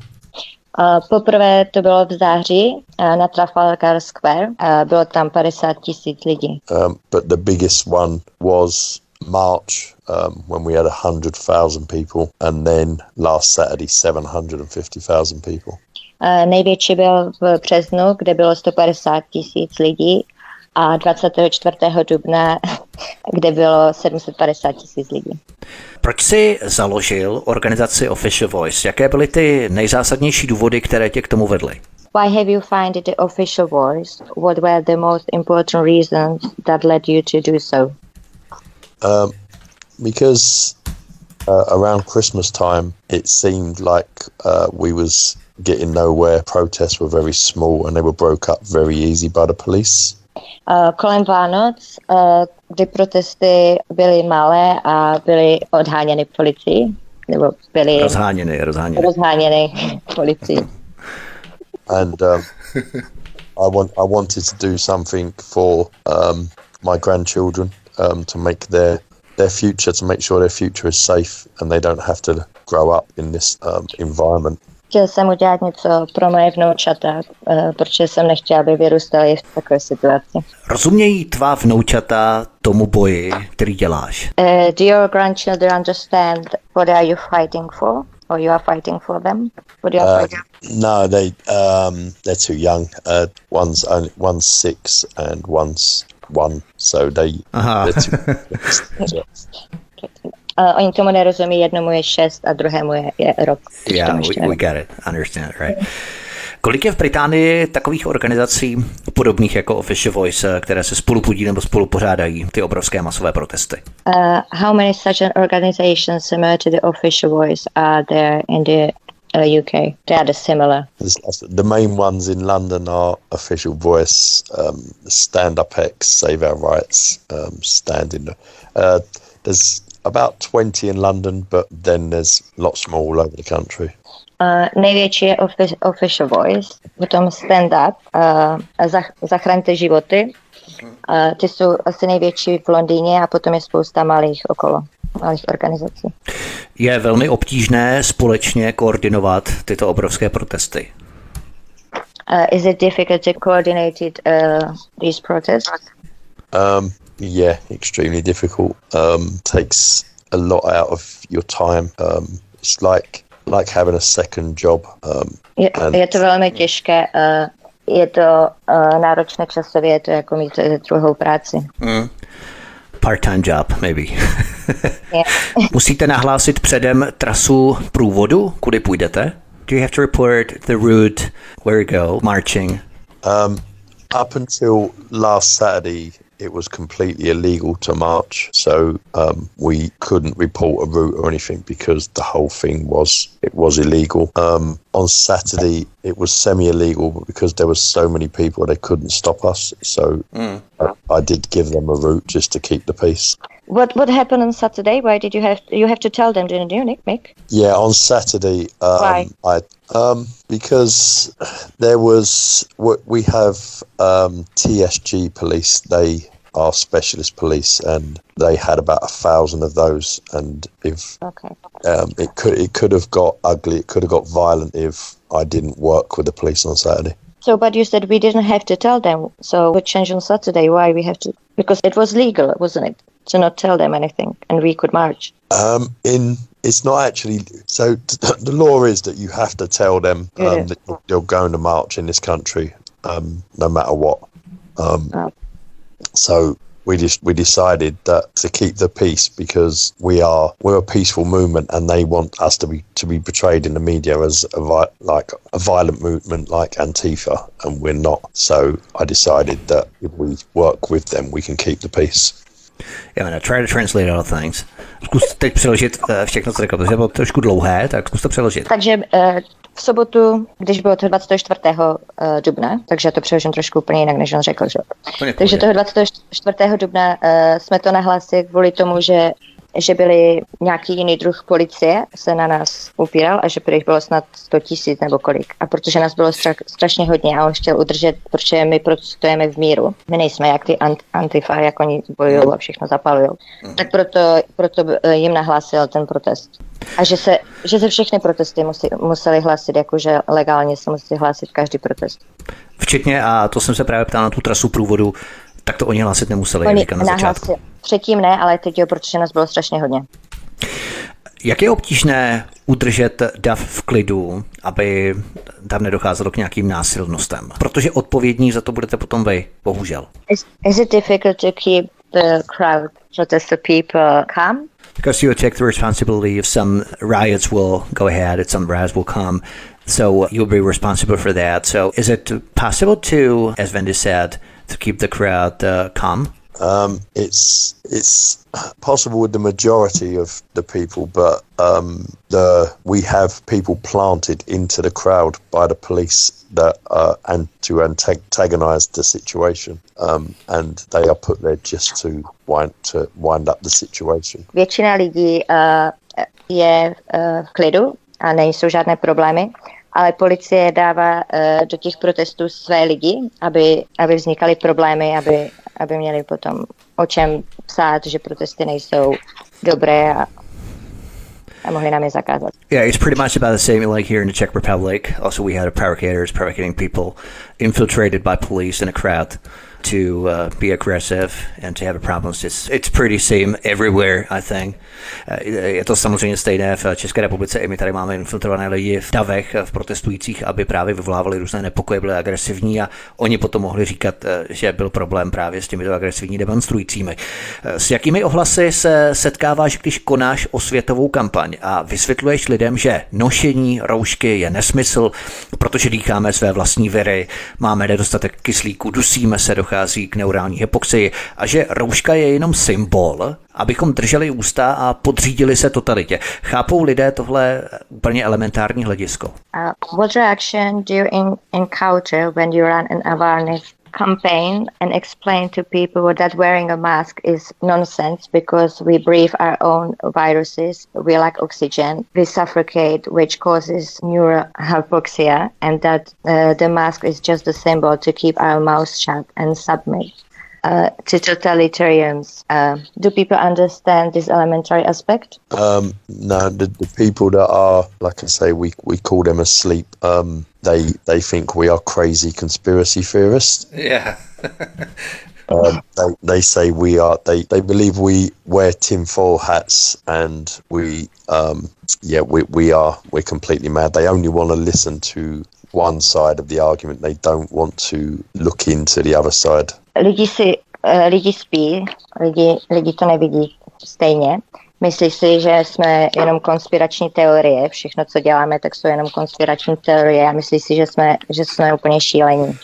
Uh, poprvé to bylo v září uh, na Trafalgar Square. Uh, bylo tam 50 tisíc lidí. Um, but the biggest one was March um, when we had hundred thousand people, and then last Saturday seven hundred and fifty thousand people. Uh, největší byl v březnu, kde bylo 150 tisíc lidí a 24. dubna, *laughs* kde bylo 750 tisíc lidí. Proč jsi založil organizaci Official Voice? Jaké byly ty nejzásadnější důvody, které tě k tomu vedly? Why have you founded the official voice? What were the most important reasons that led you to do so? Um, because uh, around Christmas time, it seemed like uh, we was getting nowhere. Protests were very small, and they were broke up very easy by the police. Uh, kolem Vánoc, kdy protesty byly malé a byly odháněny policii, nebo byly Rozháněny, rozháněny. rozháněny policii. *laughs* and um, I want I wanted to do something for um, my grandchildren um, to make their their future to make sure their future is safe and they don't have to grow up in this um, environment. Chtěl jsem udělat něco pro moje vnoučata, uh, protože jsem nechtěla, aby vyrůstali v takové situaci. Rozumějí tvá vnoučata tomu boji, který děláš? Uh, do your grandchildren understand what are you fighting for? Or you are fighting for them? What you are Uh, fighting no, they um, they're too young. Uh, one's only one's six and one's one, so they Aha. *laughs* Uh, oni tomu nerozumí, jednomu je šest a druhému je, je rok. Yeah, we, we get it. Understand, right? Kolik je v Británii takových organizací podobných jako Official Voice, eh, které se spolu podílí nebo spolu pořádají ty obrovské masové protesty? Uh, how many such an organizations similar to the official voice are there in the uh, UK? They are the similar. There's- The main ones in London are Official Voice, um, Stand Up X, Save Our Rights, um, Stand in. Uh, there's about 20 in London, but then there's lots more all over the country. Uh, největší je offi- official voice, potom stand up, uh, zach- zachraňte životy. Uh, ty jsou asi největší v Londýně a potom je spousta malých okolo, malých organizací. Je velmi obtížné společně koordinovat tyto obrovské protesty. Uh, is it difficult to coordinate it, uh, these protests? Um, yeah, extremely difficult. Um, takes a lot out of your time. Um, it's like like having a second job. Um, Je, And- je to velmi těžké. Uh, je to uh, náročné časově, je to jako mít uh, druhou práci. Part-time job, maybe. *laughs* *laughs* Musíte nahlásit předem trasu průvodu, kudy půjdete? Do you have to report the route, where you go, marching? Um, up until last Saturday, it was completely illegal to march, so um, we couldn't report a route or anything because the whole thing was it was illegal. Um, on Saturday, it was semi-illegal, but because there were so many people, they couldn't stop us. So I, I did give them a route just to keep the peace. What what happened on Saturday? Why did you have you have to tell them, didn't you, Nick? Mick? Yeah, on Saturday, um, Why? I um, because there was what we have um, TSG police. They are specialist police, and they had about a thousand of those. And if Okay. um, it could it could have got ugly, it could have got violent if I didn't work with the police on Saturday. So, but you said we didn't have to tell them. So, what changed on Saturday? Why we have to? Because it was legal, wasn't it, to not tell them anything, and we could march. Um, in it's not actually so. The law is that you have to tell them um, that you're going to march in this country, um, no matter what. Um, Oh. So we just we decided that to keep the peace because we are we're a peaceful movement and they want us to be to be portrayed in the media as a vi- like a violent movement like Antifa and we're not. So I decided that if we work with them, we can keep the peace. I'm gonna try to translate all things. Zkus teď přeložit eh, všechno, co řekl, protože bylo trošku dlouhé, tak zkus to přeložit. Takže eh, v sobotu, když bylo to 24. eh, dubna, takže to přeložím trošku úplně jinak, než on řekl, že? Takže toho 24. dubna jsme to nahlásili kvůli tomu, že že byli nějaký jiný druh policie, se na nás upíral a že prý jich bylo snad 100 tisíc nebo kolik. A protože nás bylo stra- strašně hodně a on chtěl udržet, protože my protestujeme v míru. My nejsme jak ty ant- antifa, jak oni bojují a všechno zapalují. Tak proto, proto eh, jim nahlásil ten protest. A že se, že se všechny protesty musí, museli hlásit, jakože legálně se musí hlásit každý protest. Včetně, a to jsem se právě ptal na tu trasu průvodu, tak to oni hlásit nemuseli, jak Oni říkal na začátku. nahlásili, předtím ne, ale teď jo, protože nás bylo strašně hodně. Jak je obtížné udržet dav v klidu, aby tam nedocházelo k nějakým násilnostem? Protože odpovědní za to budete potom vy, bohužel. Is, is it difficult to keep the crowd, protested people calm? Because you take the responsibility if some riots will go ahead, if some riots will come. So you'll be responsible for that. So is it possible to, as Wendy said, to keep the crowd uh, calm? Um, it's it's possible with the majority of the people, but um, the we have people planted into the crowd by the police that uh, and to antagonise the situation, um, and they are put there just to wind to wind up the situation. Většina lidí uh, je uh, v klidu a nejsou žádné problémy, ale policie dává uh, do těch protestů své lidi, aby, aby vznikaly problémy, aby, aby měli potom o čem psát, že protesty nejsou dobré a. Yeah, it's pretty much about the same like here in the Czech Republic. Also, we had a provocators provocating people infiltrated by police in a crowd to uh, be aggressive and to have a problems. It's, it's pretty same everywhere, I think. Uh, Je to samozřejmě stejné v České republice. I my tady máme infiltrované lidi v davech, v protestujících, aby právě vyvolávali různé nepokoje, byli agresivní a oni potom mohli říkat, že byl problém právě s těmito agresivní demonstrujícími. S jakými ohlasy se setkáváš, když konáš osvětovou kampaň a vysvětluješ lidem, že nošení roušky je nesmysl, protože dýcháme své vlastní viry, máme nedostatek kyslíku, dusíme se, dochází k neurální hypoxii a že rouška je jenom symbol, abychom drželi ústa a podřídili se totalitě. Chápou lidé tohle úplně elementární hledisko? Uh, what reaction do you encounter when you run an awareness campaign and explain to people that wearing a mask is nonsense because we breathe our own viruses, we lack oxygen, we suffocate, which causes neurohypoxia, and that uh, the mask is just a symbol to keep our mouths shut and submit. Uh, to totalitarians. Uh, do people understand this elementary aspect? Um, no, the, the people that are, like I say, we we call them asleep. Um, they they think we are crazy conspiracy theorists. Yeah. *laughs* Um, they, they say we are. They, they believe we wear tinfoil hats and we um, yeah we, we are we're completely mad. They only want to listen to one side of the argument. They don't want to look into the other side. Lidi si, eh, lidi spí, lidi, lidi to nevidí stejně. Myslí si, že jsme jenom konspirační teorie, všechno, co děláme, tak jsou jenom konspirační teorie a myslí si, že jsme, že jsme úplně šílení.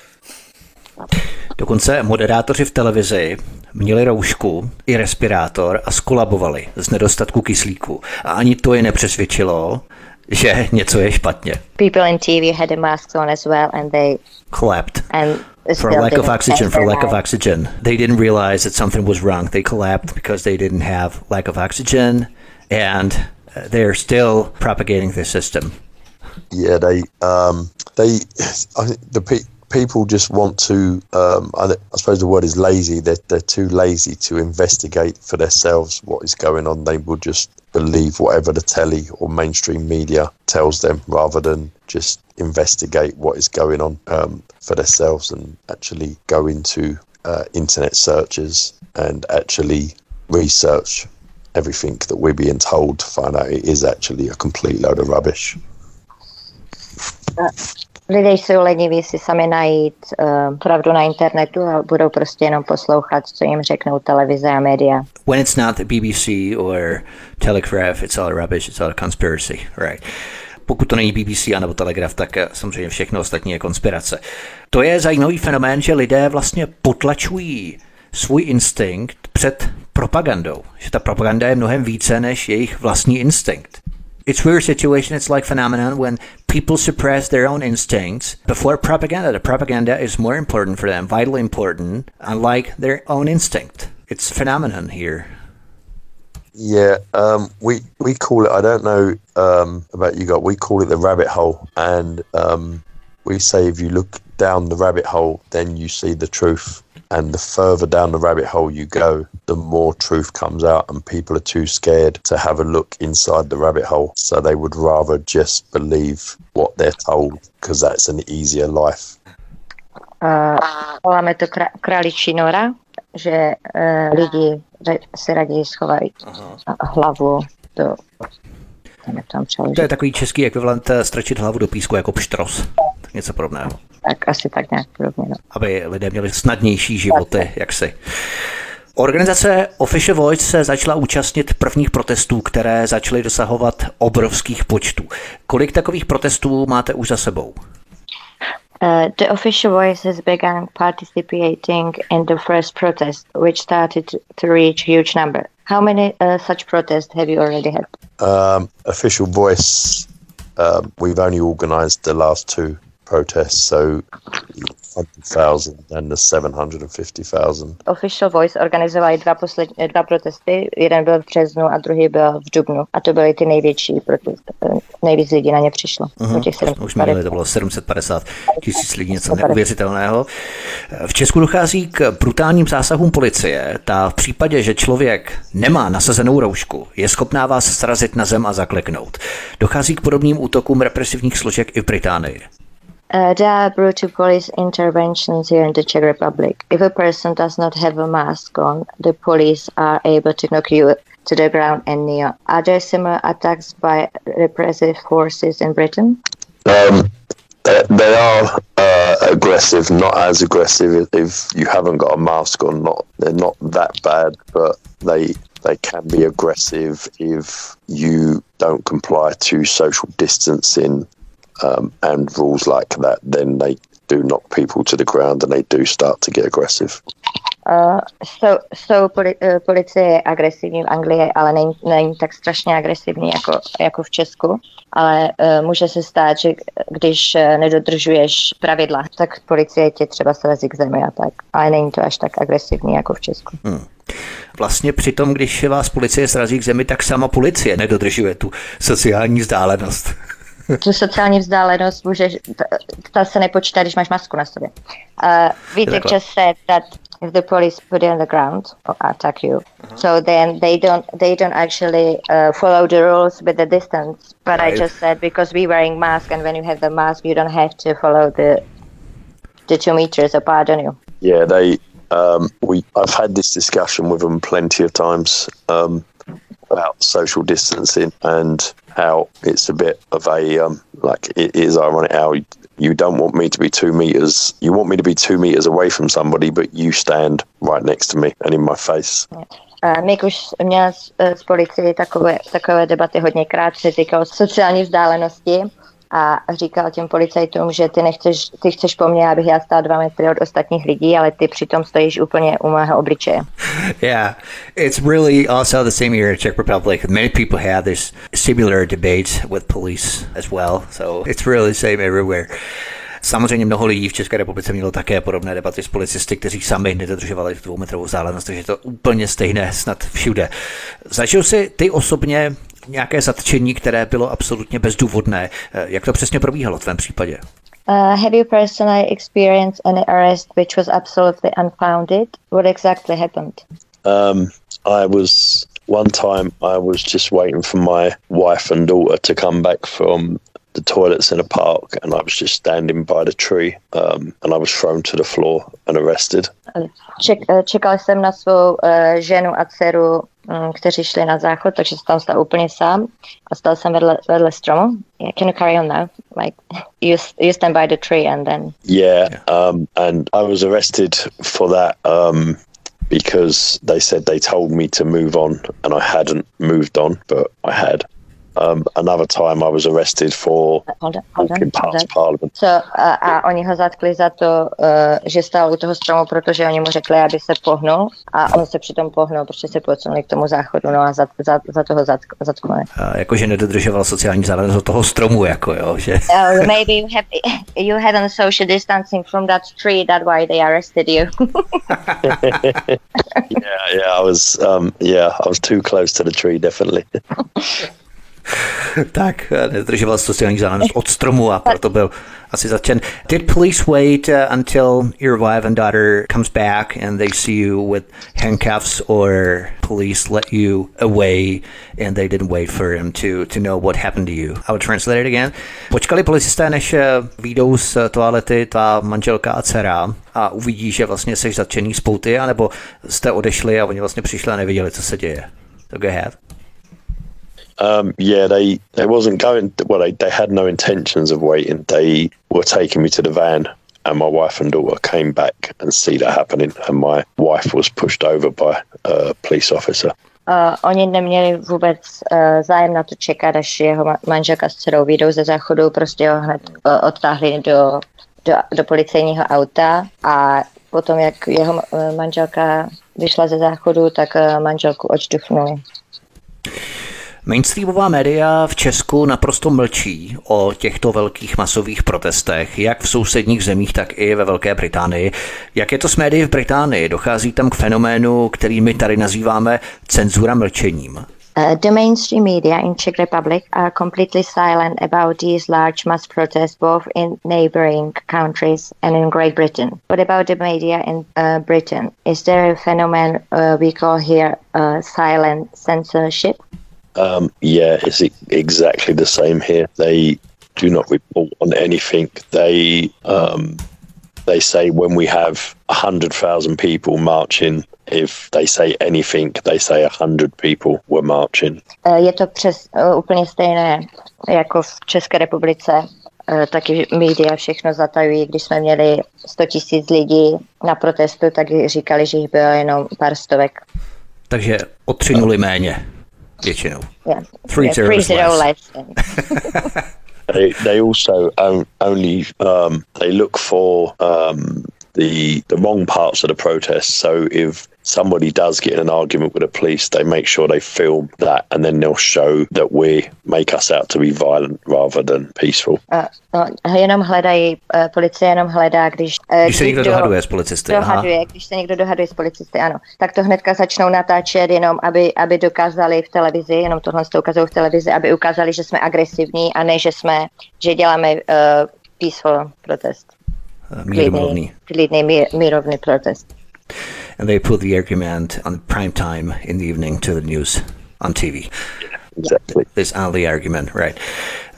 Dokonce moderátoři v televizi měli roušku i respirátor a skolabovali z nedostatku kyslíku. A ani to je nepřesvědčilo, že něco je špatně. People in TV had the masks on as well and they Collapsed. and For lack of oxygen, for their lack of oxygen. They didn't realize that something was wrong. They collapsed because they didn't have lack of oxygen and uh, they're still propagating the system. Yeah, they um, they I think the pe- people just want to. Um, I, I suppose the word is lazy. They're they're too lazy to investigate for themselves what is going on. They will just believe whatever the telly or mainstream media tells them, rather than just investigate what is going on um, for themselves and actually go into uh, internet searches and actually research everything that we're being told to find out it is actually a complete load of rubbish. lidé jsou leniví si sami najít uh, pravdu na internetu a budou prostě jenom poslouchat, co jim řeknou televize a média. When it's not the BBC or Telegraph, it's all rubbish, it's all a conspiracy, right? Pokud to není BBC anebo Telegraf, tak eh, samozřejmě všechno ostatní je konspirace. To je zajímavý fenomén, že lidé vlastně potlačují svůj instinkt před propagandou. Že ta propaganda je mnohem více než jejich vlastní instinkt. It's weird situation. It's like phenomenon when people suppress their own instincts before propaganda. The propaganda is more important for them, vitally important, unlike their own instinct. It's phenomenon here. Yeah, um, we we call it. I don't know um, about you guys. We call it the rabbit hole, and um, we say if you look down the rabbit hole, then you see the truth. And the further down the rabbit hole you go, the more truth comes out, and people are too scared to have a look inside the rabbit hole. So they would rather just believe what they're told because that's an easier life. Uh, voláme to že uh, lidi se raději schovají hlavu do... Tam to je takový český ekvivalent eh, strčit hlavu do písku jako pštros. Tak něco podobného. Tak asi tak nějak podobně. No. Aby lidé měli snadnější životy, jak si. Organizace Official Voice se začala účastnit prvních protestů, které začaly dosahovat obrovských počtů. Kolik takových protestů máte už za sebou? Uh, the official voices began participating in the first protest, which started to reach huge number. How many uh, such protests have you already had? Um, official voice, um, we've only organised the last two protests, so 100,000 and the 750,000. Official Voice organizovali dva, posled, dva protesty, jeden byl v březnu a druhý byl v dubnu. A to byly ty největší protesty, nejvíc lidí na ně přišlo. Uh-huh. Těch 750. Už měli, to bylo 750 tisíc lidí, něco neuvěřitelného. V Česku dochází k brutálním zásahům policie. Ta v případě, že člověk nemá nasazenou roušku, je schopná vás srazit na zem a zakleknout. Dochází k podobným útokům represivních složek i v Británii. Uh, there are brutal police interventions here in the Czech Republic. If a person does not have a mask on, the police are able to knock you to the ground and kneel. Are there similar attacks by repressive forces in Britain? Um, they, are uh, aggressive, not as aggressive if you haven't got a mask on. Not they're not that bad, but they they can be aggressive if you don't comply to social distancing um, and rules like that, then they do knock people to the ground and they do start to get aggressive. Uh, so, so poli, uh, policie je agresivní v Anglii, ale není, není tak strašně agresivní jako, jako v Česku. Ale uh, může se stát, že když uh, nedodržuješ pravidla, tak policie tě třeba svezí k zemi a tak. Ale není to až tak agresivní jako v Česku. Hmm. Vlastně přitom, když vás policie srazí k zemi, tak sama policie nedodržuje tu sociální vzdálenost. Tu sociální vzdálenost můžeš, ta se nepočítá, když máš masku na sobě. Uh, Vítek just said that if the police put you on the ground or attack you, uh-huh. so then they don't they don't actually uh, follow the rules with the distance. But right. I just said because we wearing mask and when you have the mask, you don't have to follow the the two meters apart, don't you? Yeah, they. Um, we I've had this discussion with them plenty of times. Um, about social distancing and how it's a bit of a um, like it is ironic how you don't want me to be two meters you want me to be two meters away from somebody but you stand right next to me and in my face. Mik už měl policií takové, takové debaty hodněkrát, se týkalo sociální vzdálenosti a říkal těm policajtům, že ty, nechceš, ty chceš po mně, abych já stál dva metry od ostatních lidí, ale ty přitom stojíš úplně u mého obličeje. Yeah, it's really also the same here in Czech Republic. Many people have this similar debates with police as well, so it's really the same everywhere. Samozřejmě mnoho lidí v České republice mělo také podobné debaty s policisty, kteří sami nedodržovali dvoumetrovou vzdálenost, takže je to úplně stejné snad všude. Zažil si ty osobně nějaké zatčení, které bylo absolutně bezdůvodné. Eh, jak to přesně probíhalo v tvém případě? Uh, have you personally experienced any arrest which was absolutely unfounded? What exactly happened? Um, I was one time I was just waiting for my wife and daughter to come back from the toilets in a park and I was just standing by the tree um, and I was thrown to the floor and arrested. ček, čekal jsem na svou uh, ženu a dceru, um, kteří šli na záchod, takže tam stal úplně sám a stal jsem vedle, vedle stromu. Yeah, can you carry on now? Like, *laughs* you, you stand by the tree and then... Yeah, um, and I was arrested for that um, because they said they told me to move on and I hadn't moved on, but I had. Um, another time I was arrested for Hold on, hold on, past Parliament. So, a, a oni ho zatkli za to, uh, že stál u toho stromu, protože oni mu řekli, aby se pohnul a on se přitom pohnul, protože se posunuli k tomu záchodu, no a za, za, za toho zatk, zatkli. A jakože nedodržoval sociální od toho stromu, jako jo, že... Uh, maybe you have you had on social distancing from that tree, that's why they arrested you. *laughs* yeah, yeah, I was, um, yeah, I was too close to the tree, definitely. *laughs* *laughs* tak, nedržoval sociální vzdálenost od stromu a proto byl asi zatčen. Did police wait uh, until your wife and daughter comes back and they see you with handcuffs or police let you away and they didn't wait for him to, to know what happened to you? I would translate it again. Počkali policisté, než uh, výjdou z toalety tvá manželka a dcera a uvidí, že vlastně jsi zatčený z pouty, anebo jste odešli a oni vlastně přišli a nevěděli, co se děje. So go ahead. Um, yeah, they they wasn't going. Well, they, they had no intentions of waiting. They were taking me to the van, and my wife and daughter came back and see that happening. And my wife was pushed over by a police officer. Uh, oni neměli vůbec uh, zájem na to čekat, až jeho manželka s dcerou vyjdou ze záchodu, prostě ho hned uh, odtáhli do, do, do policejního auta a potom, jak jeho uh, manželka vyšla ze záchodu, tak uh, manželku odštuchnuli. Mainstreamová média v Česku naprosto mlčí o těchto velkých masových protestech, jak v sousedních zemích, tak i ve Velké Británii. Jak je to s médií v Británii? Dochází tam k fenoménu, který my tady nazýváme cenzura mlčením. Uh, the mainstream media in Czech Republic are completely silent about these large mass protests both in neighboring countries and in Great Britain. What about the media in uh, Britain? Is there a phenomenon uh, we call here silent censorship? Um, yeah, it's exactly the same here. They do not report on anything. They um, they say when we have a hundred thousand people marching, if they say anything, they say a hundred people were marching. Uh, je to přes uh, úplně stejné jako v České republice. Uh, taky média všechno zatajují. Když jsme měli 100 tisíc lidí na protestu, tak říkali, že jich bylo jenom pár stovek. Takže o tři nuly méně většinou. Yeah. Three yeah, zeros three zero less. less. *laughs* They they also on, only um, they look for um, the the wrong parts of the protest. So if somebody does get in an argument with the police, they make sure they film that, and then they'll show that we make us out to be violent rather than peaceful. Uh, no, jenom hledají, uh, policie jenom hledá, když... Uh, Když se někdo dohaduje s policisty. aha. Dohaduje, když se někdo dohaduje s policisty, ano. Tak to hnedka začnou natáčet jenom, aby, aby dokázali v televizi, jenom tohle to ukazují v televizi, aby ukázali, že jsme agresivní a ne, že jsme, že děláme uh, peaceful protest. Mírumilovný. klidný mír, mírovný protest. And they put the argument on prime time in the evening to the news on TV. Exactly. This only argument, right.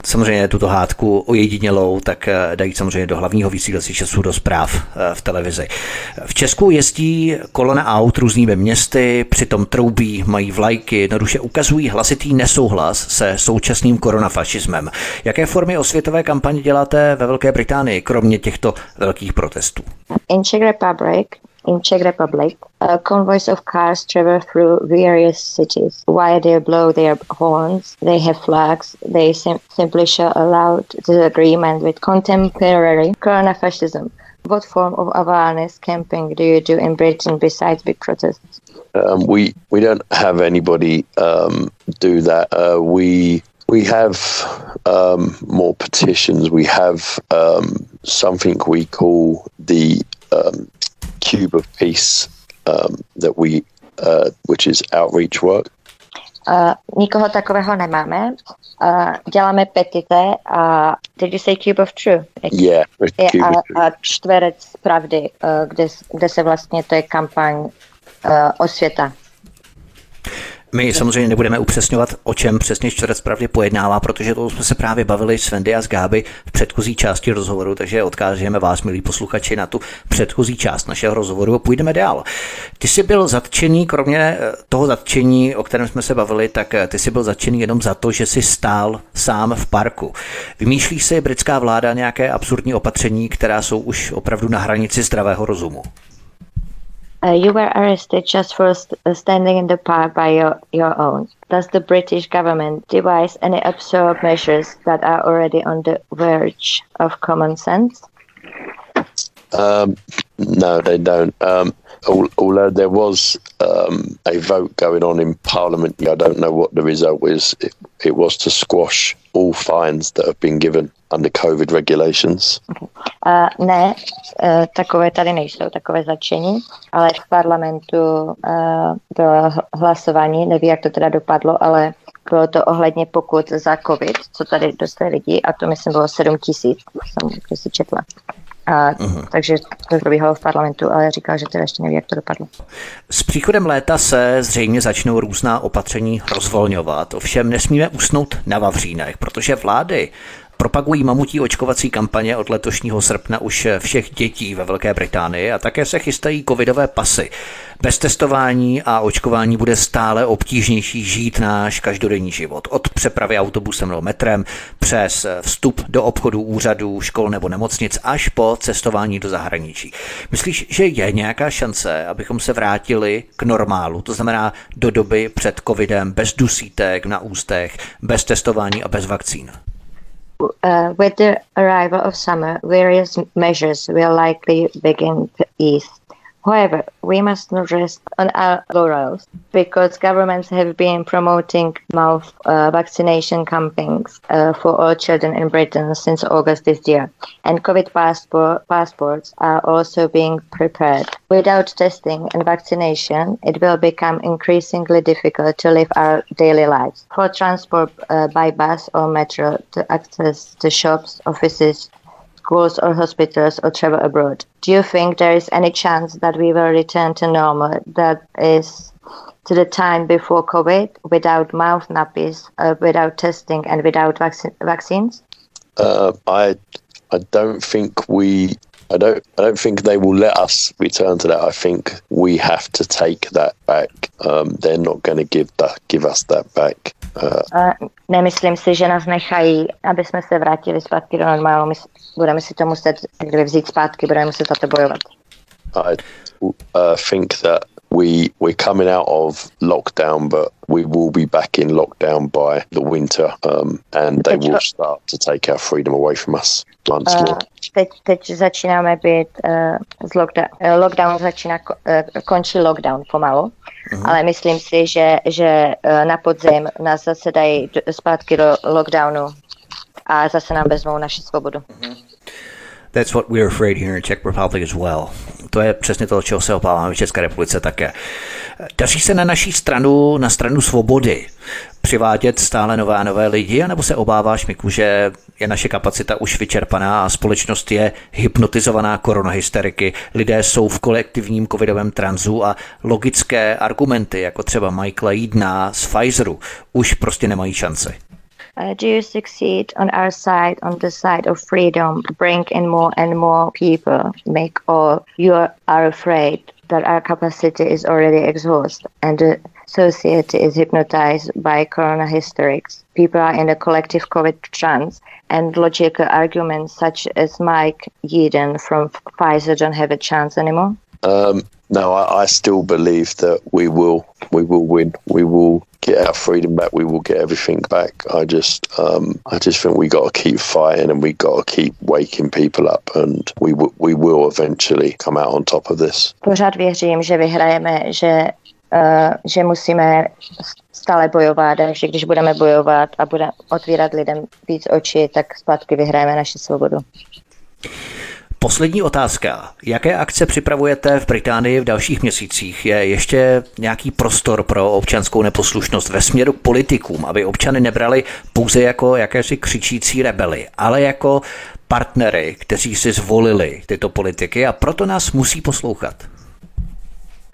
Samozřejmě tuto hádku ojedinělou, tak eh, dají samozřejmě do hlavního vysílací času do zpráv eh, v televizi. V Česku jezdí kolona aut různými městy, přitom troubí, mají vlajky, jednoduše ukazují hlasitý nesouhlas se současným koronafašismem. Jaké formy osvětové kampaně děláte ve Velké Británii, kromě těchto velkých protestů? In Czech Republic, in Czech Republic, uh, convoys of cars travel through various cities. While they blow their horns, they have flags. They sim- simply show a loud disagreement with contemporary coronafascism. What form of awareness camping do you do in Britain besides big protests? Um, we we don't have anybody um, do that. Uh, we we have um, more petitions. We have um, something we call the um, Cube of Peace um, that we, uh, which is outreach work. Uh, nikoho takového nemáme. Uh, děláme petice a did you say Cube of Truth? Yeah, Je Cube a, a čtverec pravdy, uh, kde, kde se vlastně, to je kampaň uh, osvěta. My samozřejmě nebudeme upřesňovat, o čem přesně čtvrtec pravdě pojednává, protože to jsme se právě bavili s Wendy a s Gáby v předchozí části rozhovoru, takže odkážeme vás, milí posluchači, na tu předchozí část našeho rozhovoru a půjdeme dál. Ty jsi byl zatčený, kromě eh, toho zatčení, o kterém jsme se bavili, tak eh, ty jsi byl zatčený jenom za to, že jsi stál sám v parku. Vymýšlí si britská vláda nějaké absurdní opatření, která jsou už opravdu na hranici zdravého rozumu? Uh, you were arrested just for st- uh, standing in the park by your, your own. Does the British government devise any absurd measures that are already on the verge of common sense? Um, no, they don't. Um, although there was um, a vote going on in Parliament, I don't know what the result is. It, it was to squash all fines that have been given under COVID regulations. Uh, ne, uh, takové tady nejsou, takové začení, ale v parlamentu uh, bylo hlasování, nevím, jak to teda dopadlo, ale bylo to ohledně pokud za COVID, co tady dostali lidi, a to myslím bylo 7 tisíc, jsem si četla. A, uh-huh. Takže to probíhalo v parlamentu, ale říkal, že teda ještě neví, jak to dopadlo. S příchodem léta se zřejmě začnou různá opatření rozvolňovat. Ovšem nesmíme usnout na Vavřínech, protože vlády Propagují mamutí očkovací kampaně od letošního srpna už všech dětí ve Velké Británii a také se chystají covidové pasy. Bez testování a očkování bude stále obtížnější žít náš každodenní život. Od přepravy autobusem nebo metrem přes vstup do obchodů, úřadů, škol nebo nemocnic až po cestování do zahraničí. Myslíš, že je nějaká šance, abychom se vrátili k normálu, to znamená do doby před covidem, bez dusítek na ústech, bez testování a bez vakcín? Uh, with the arrival of summer, various measures will likely begin to ease. However, we must not rest on our laurels because governments have been promoting mouth uh, vaccination campaigns uh, for all children in Britain since August this year, and COVID passport, passports are also being prepared. Without testing and vaccination, it will become increasingly difficult to live our daily lives. For transport uh, by bus or metro to access the shops, offices, schools or hospitals or travel abroad. Do you think there is any chance that we will return to normal that is to the time before COVID without mouth nappies, uh, without testing and without vac- vaccines? Uh, I I don't think we I don't I don't think they will let us return to that. I think we have to take that back. Um, they're not going to give that give us that back. Uh, nemyslím si, že nás nechají, aby jsme se vrátili zpátky do normálu. My budeme si to muset kdyby vzít zpátky, budeme muset za to bojovat. I uh, think that we we're coming out of lockdown, but we will be back in lockdown by the winter, um, and they will start to take our freedom away from us once uh, more. Teď, teď začínáme být uh, z lockdown, uh, lockdown začíná, uh, končí lockdown pomalu, uh-huh. ale myslím si, že, že uh, na podzim nás zase dají zpátky do lockdownu a zase nám vezmou naši svobodu. Uh-huh. That's what we're afraid here in Czech Republic as well. To je přesně to, čeho se obáváme v České republice také. Daří se na naší stranu, na stranu svobody, přivádět stále nové a nové lidi, anebo se obáváš, Miku, že je naše kapacita už vyčerpaná a společnost je hypnotizovaná koronahysteriky, lidé jsou v kolektivním covidovém tranzu a logické argumenty, jako třeba Michaela Jídna z Pfizeru, už prostě nemají šanci. Uh, do you succeed on our side, on the side of freedom, bring in more and more people, make all you are afraid that our capacity is already exhausted and the society is hypnotized by corona hysterics. People are in a collective COVID trance, and logical arguments such as Mike Yeadon from Pfizer don't have a chance anymore. Um, no, I, I, still believe that we will we will win. We will get our freedom back. We will get everything back. I just um, I just think we got to keep fighting and we got to keep waking people up, and we w- we will eventually come out on top of this. Pořád věřím, že vyhrajeme, že Uh, že musíme stále bojovat a že když budeme bojovat a budeme otvírat lidem víc oči, tak zpátky vyhrajeme naši svobodu. Poslední otázka. Jaké akce připravujete v Británii v dalších měsících? Je ještě nějaký prostor pro občanskou neposlušnost ve směru k politikům, aby občany nebrali pouze jako jakési křičící rebely, ale jako partnery, kteří si zvolili tyto politiky a proto nás musí poslouchat?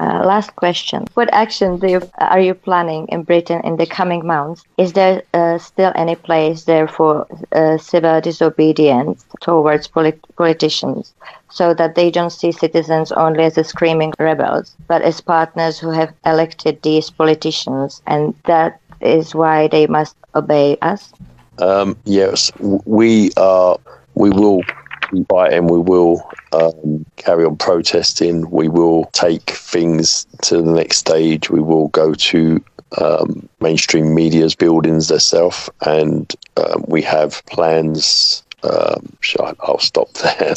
Uh, last question. What action you, are you planning in Britain in the coming months? Is there uh, still any place there for uh, civil disobedience towards polit- politicians so that they don't see citizens only as screaming rebels, but as partners who have elected these politicians and that is why they must obey us? Um, yes, we are. We will fight and we will um, carry on protesting. We will take things to the next stage. We will go to um, mainstream media's buildings themselves, and um, we have plans. Um, I'll stop there.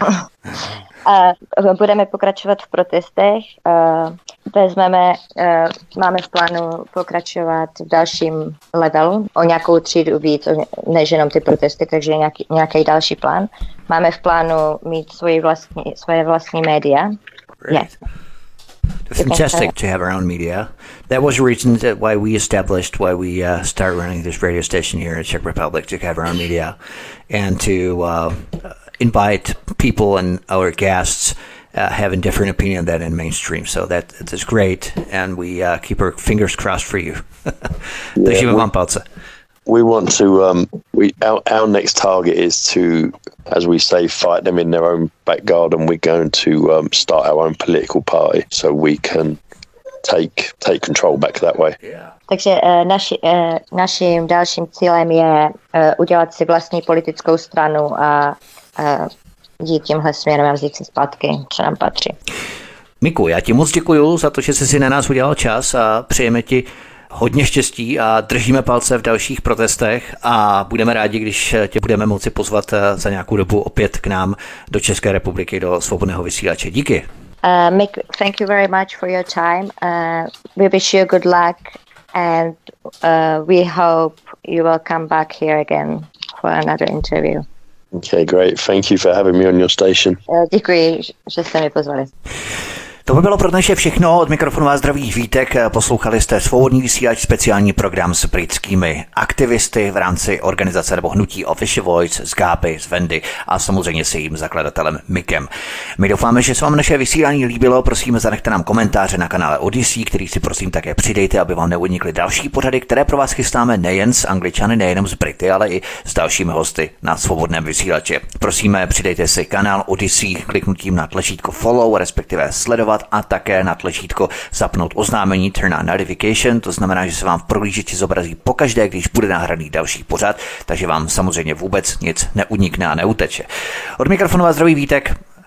*laughs* *laughs* A budeme pokračovat v protestech. Vezmeme, máme v plánu pokračovat v dalším levelu, o nějakou třídu víc, než jenom ty protesty, takže nějaký, nějaký další plán. Máme v plánu mít svoje vlastní, svoje vlastní média. Yes. Fantastic to have our own media. That was a reason that why we established why we uh, started running this radio station here in Czech Republic to have our own media and to uh, invite people and our guests uh, having different opinion than in mainstream. So that, that is great, and we uh, keep our fingers crossed for you. *laughs* yeah, we, we want to. Um, we our, our next target is to, as we say, fight them in their own back garden. We're going to um, start our own political party, so we can take take control back that way. Yeah. Takže uh, naši, uh, naším dalším cílem je uh, udělat si vlastní politickou stranu a jít tímhle směrem a vzít si zpátky, co nám patří. Miku, já ti moc děkuji za to, že jsi si na nás udělal čas a přejeme ti hodně štěstí a držíme palce v dalších protestech a budeme rádi, když tě budeme moci pozvat eh, za nějakou dobu opět k nám do České republiky, do svobodného vysílače. Díky. Uh, Mick, thank you very much for your time. Uh, we wish you good luck and uh, we hope you will come back here again for another interview. Okay, great. Thank you for having me on your station. Děkuji, že jste mi pozvali. To by bylo pro dnešek všechno. Od mikrofonu vás zdraví Vítek. Poslouchali jste svobodný vysílač speciální program s britskými aktivisty v rámci organizace nebo hnutí Official Voice z Gáby, z Vendy a samozřejmě s jejím zakladatelem Mikem. My doufáme, že se vám naše vysílání líbilo. Prosím, zanechte nám komentáře na kanále Odyssey, který si prosím také přidejte, aby vám neunikly další pořady, které pro vás chystáme nejen z Angličany, nejenom z Brity, ale i s dalšími hosty na svobodném vysílači. Prosíme, přidejte si kanál Odyssey kliknutím na tlačítko follow, respektive sledovat sledovat a také na tlačítko zapnout oznámení Turn on Notification, to znamená, že se vám v prohlížeči zobrazí pokaždé, když bude nahraný další pořad, takže vám samozřejmě vůbec nic neunikne a neuteče. Od mikrofonu vás zdraví Vítek,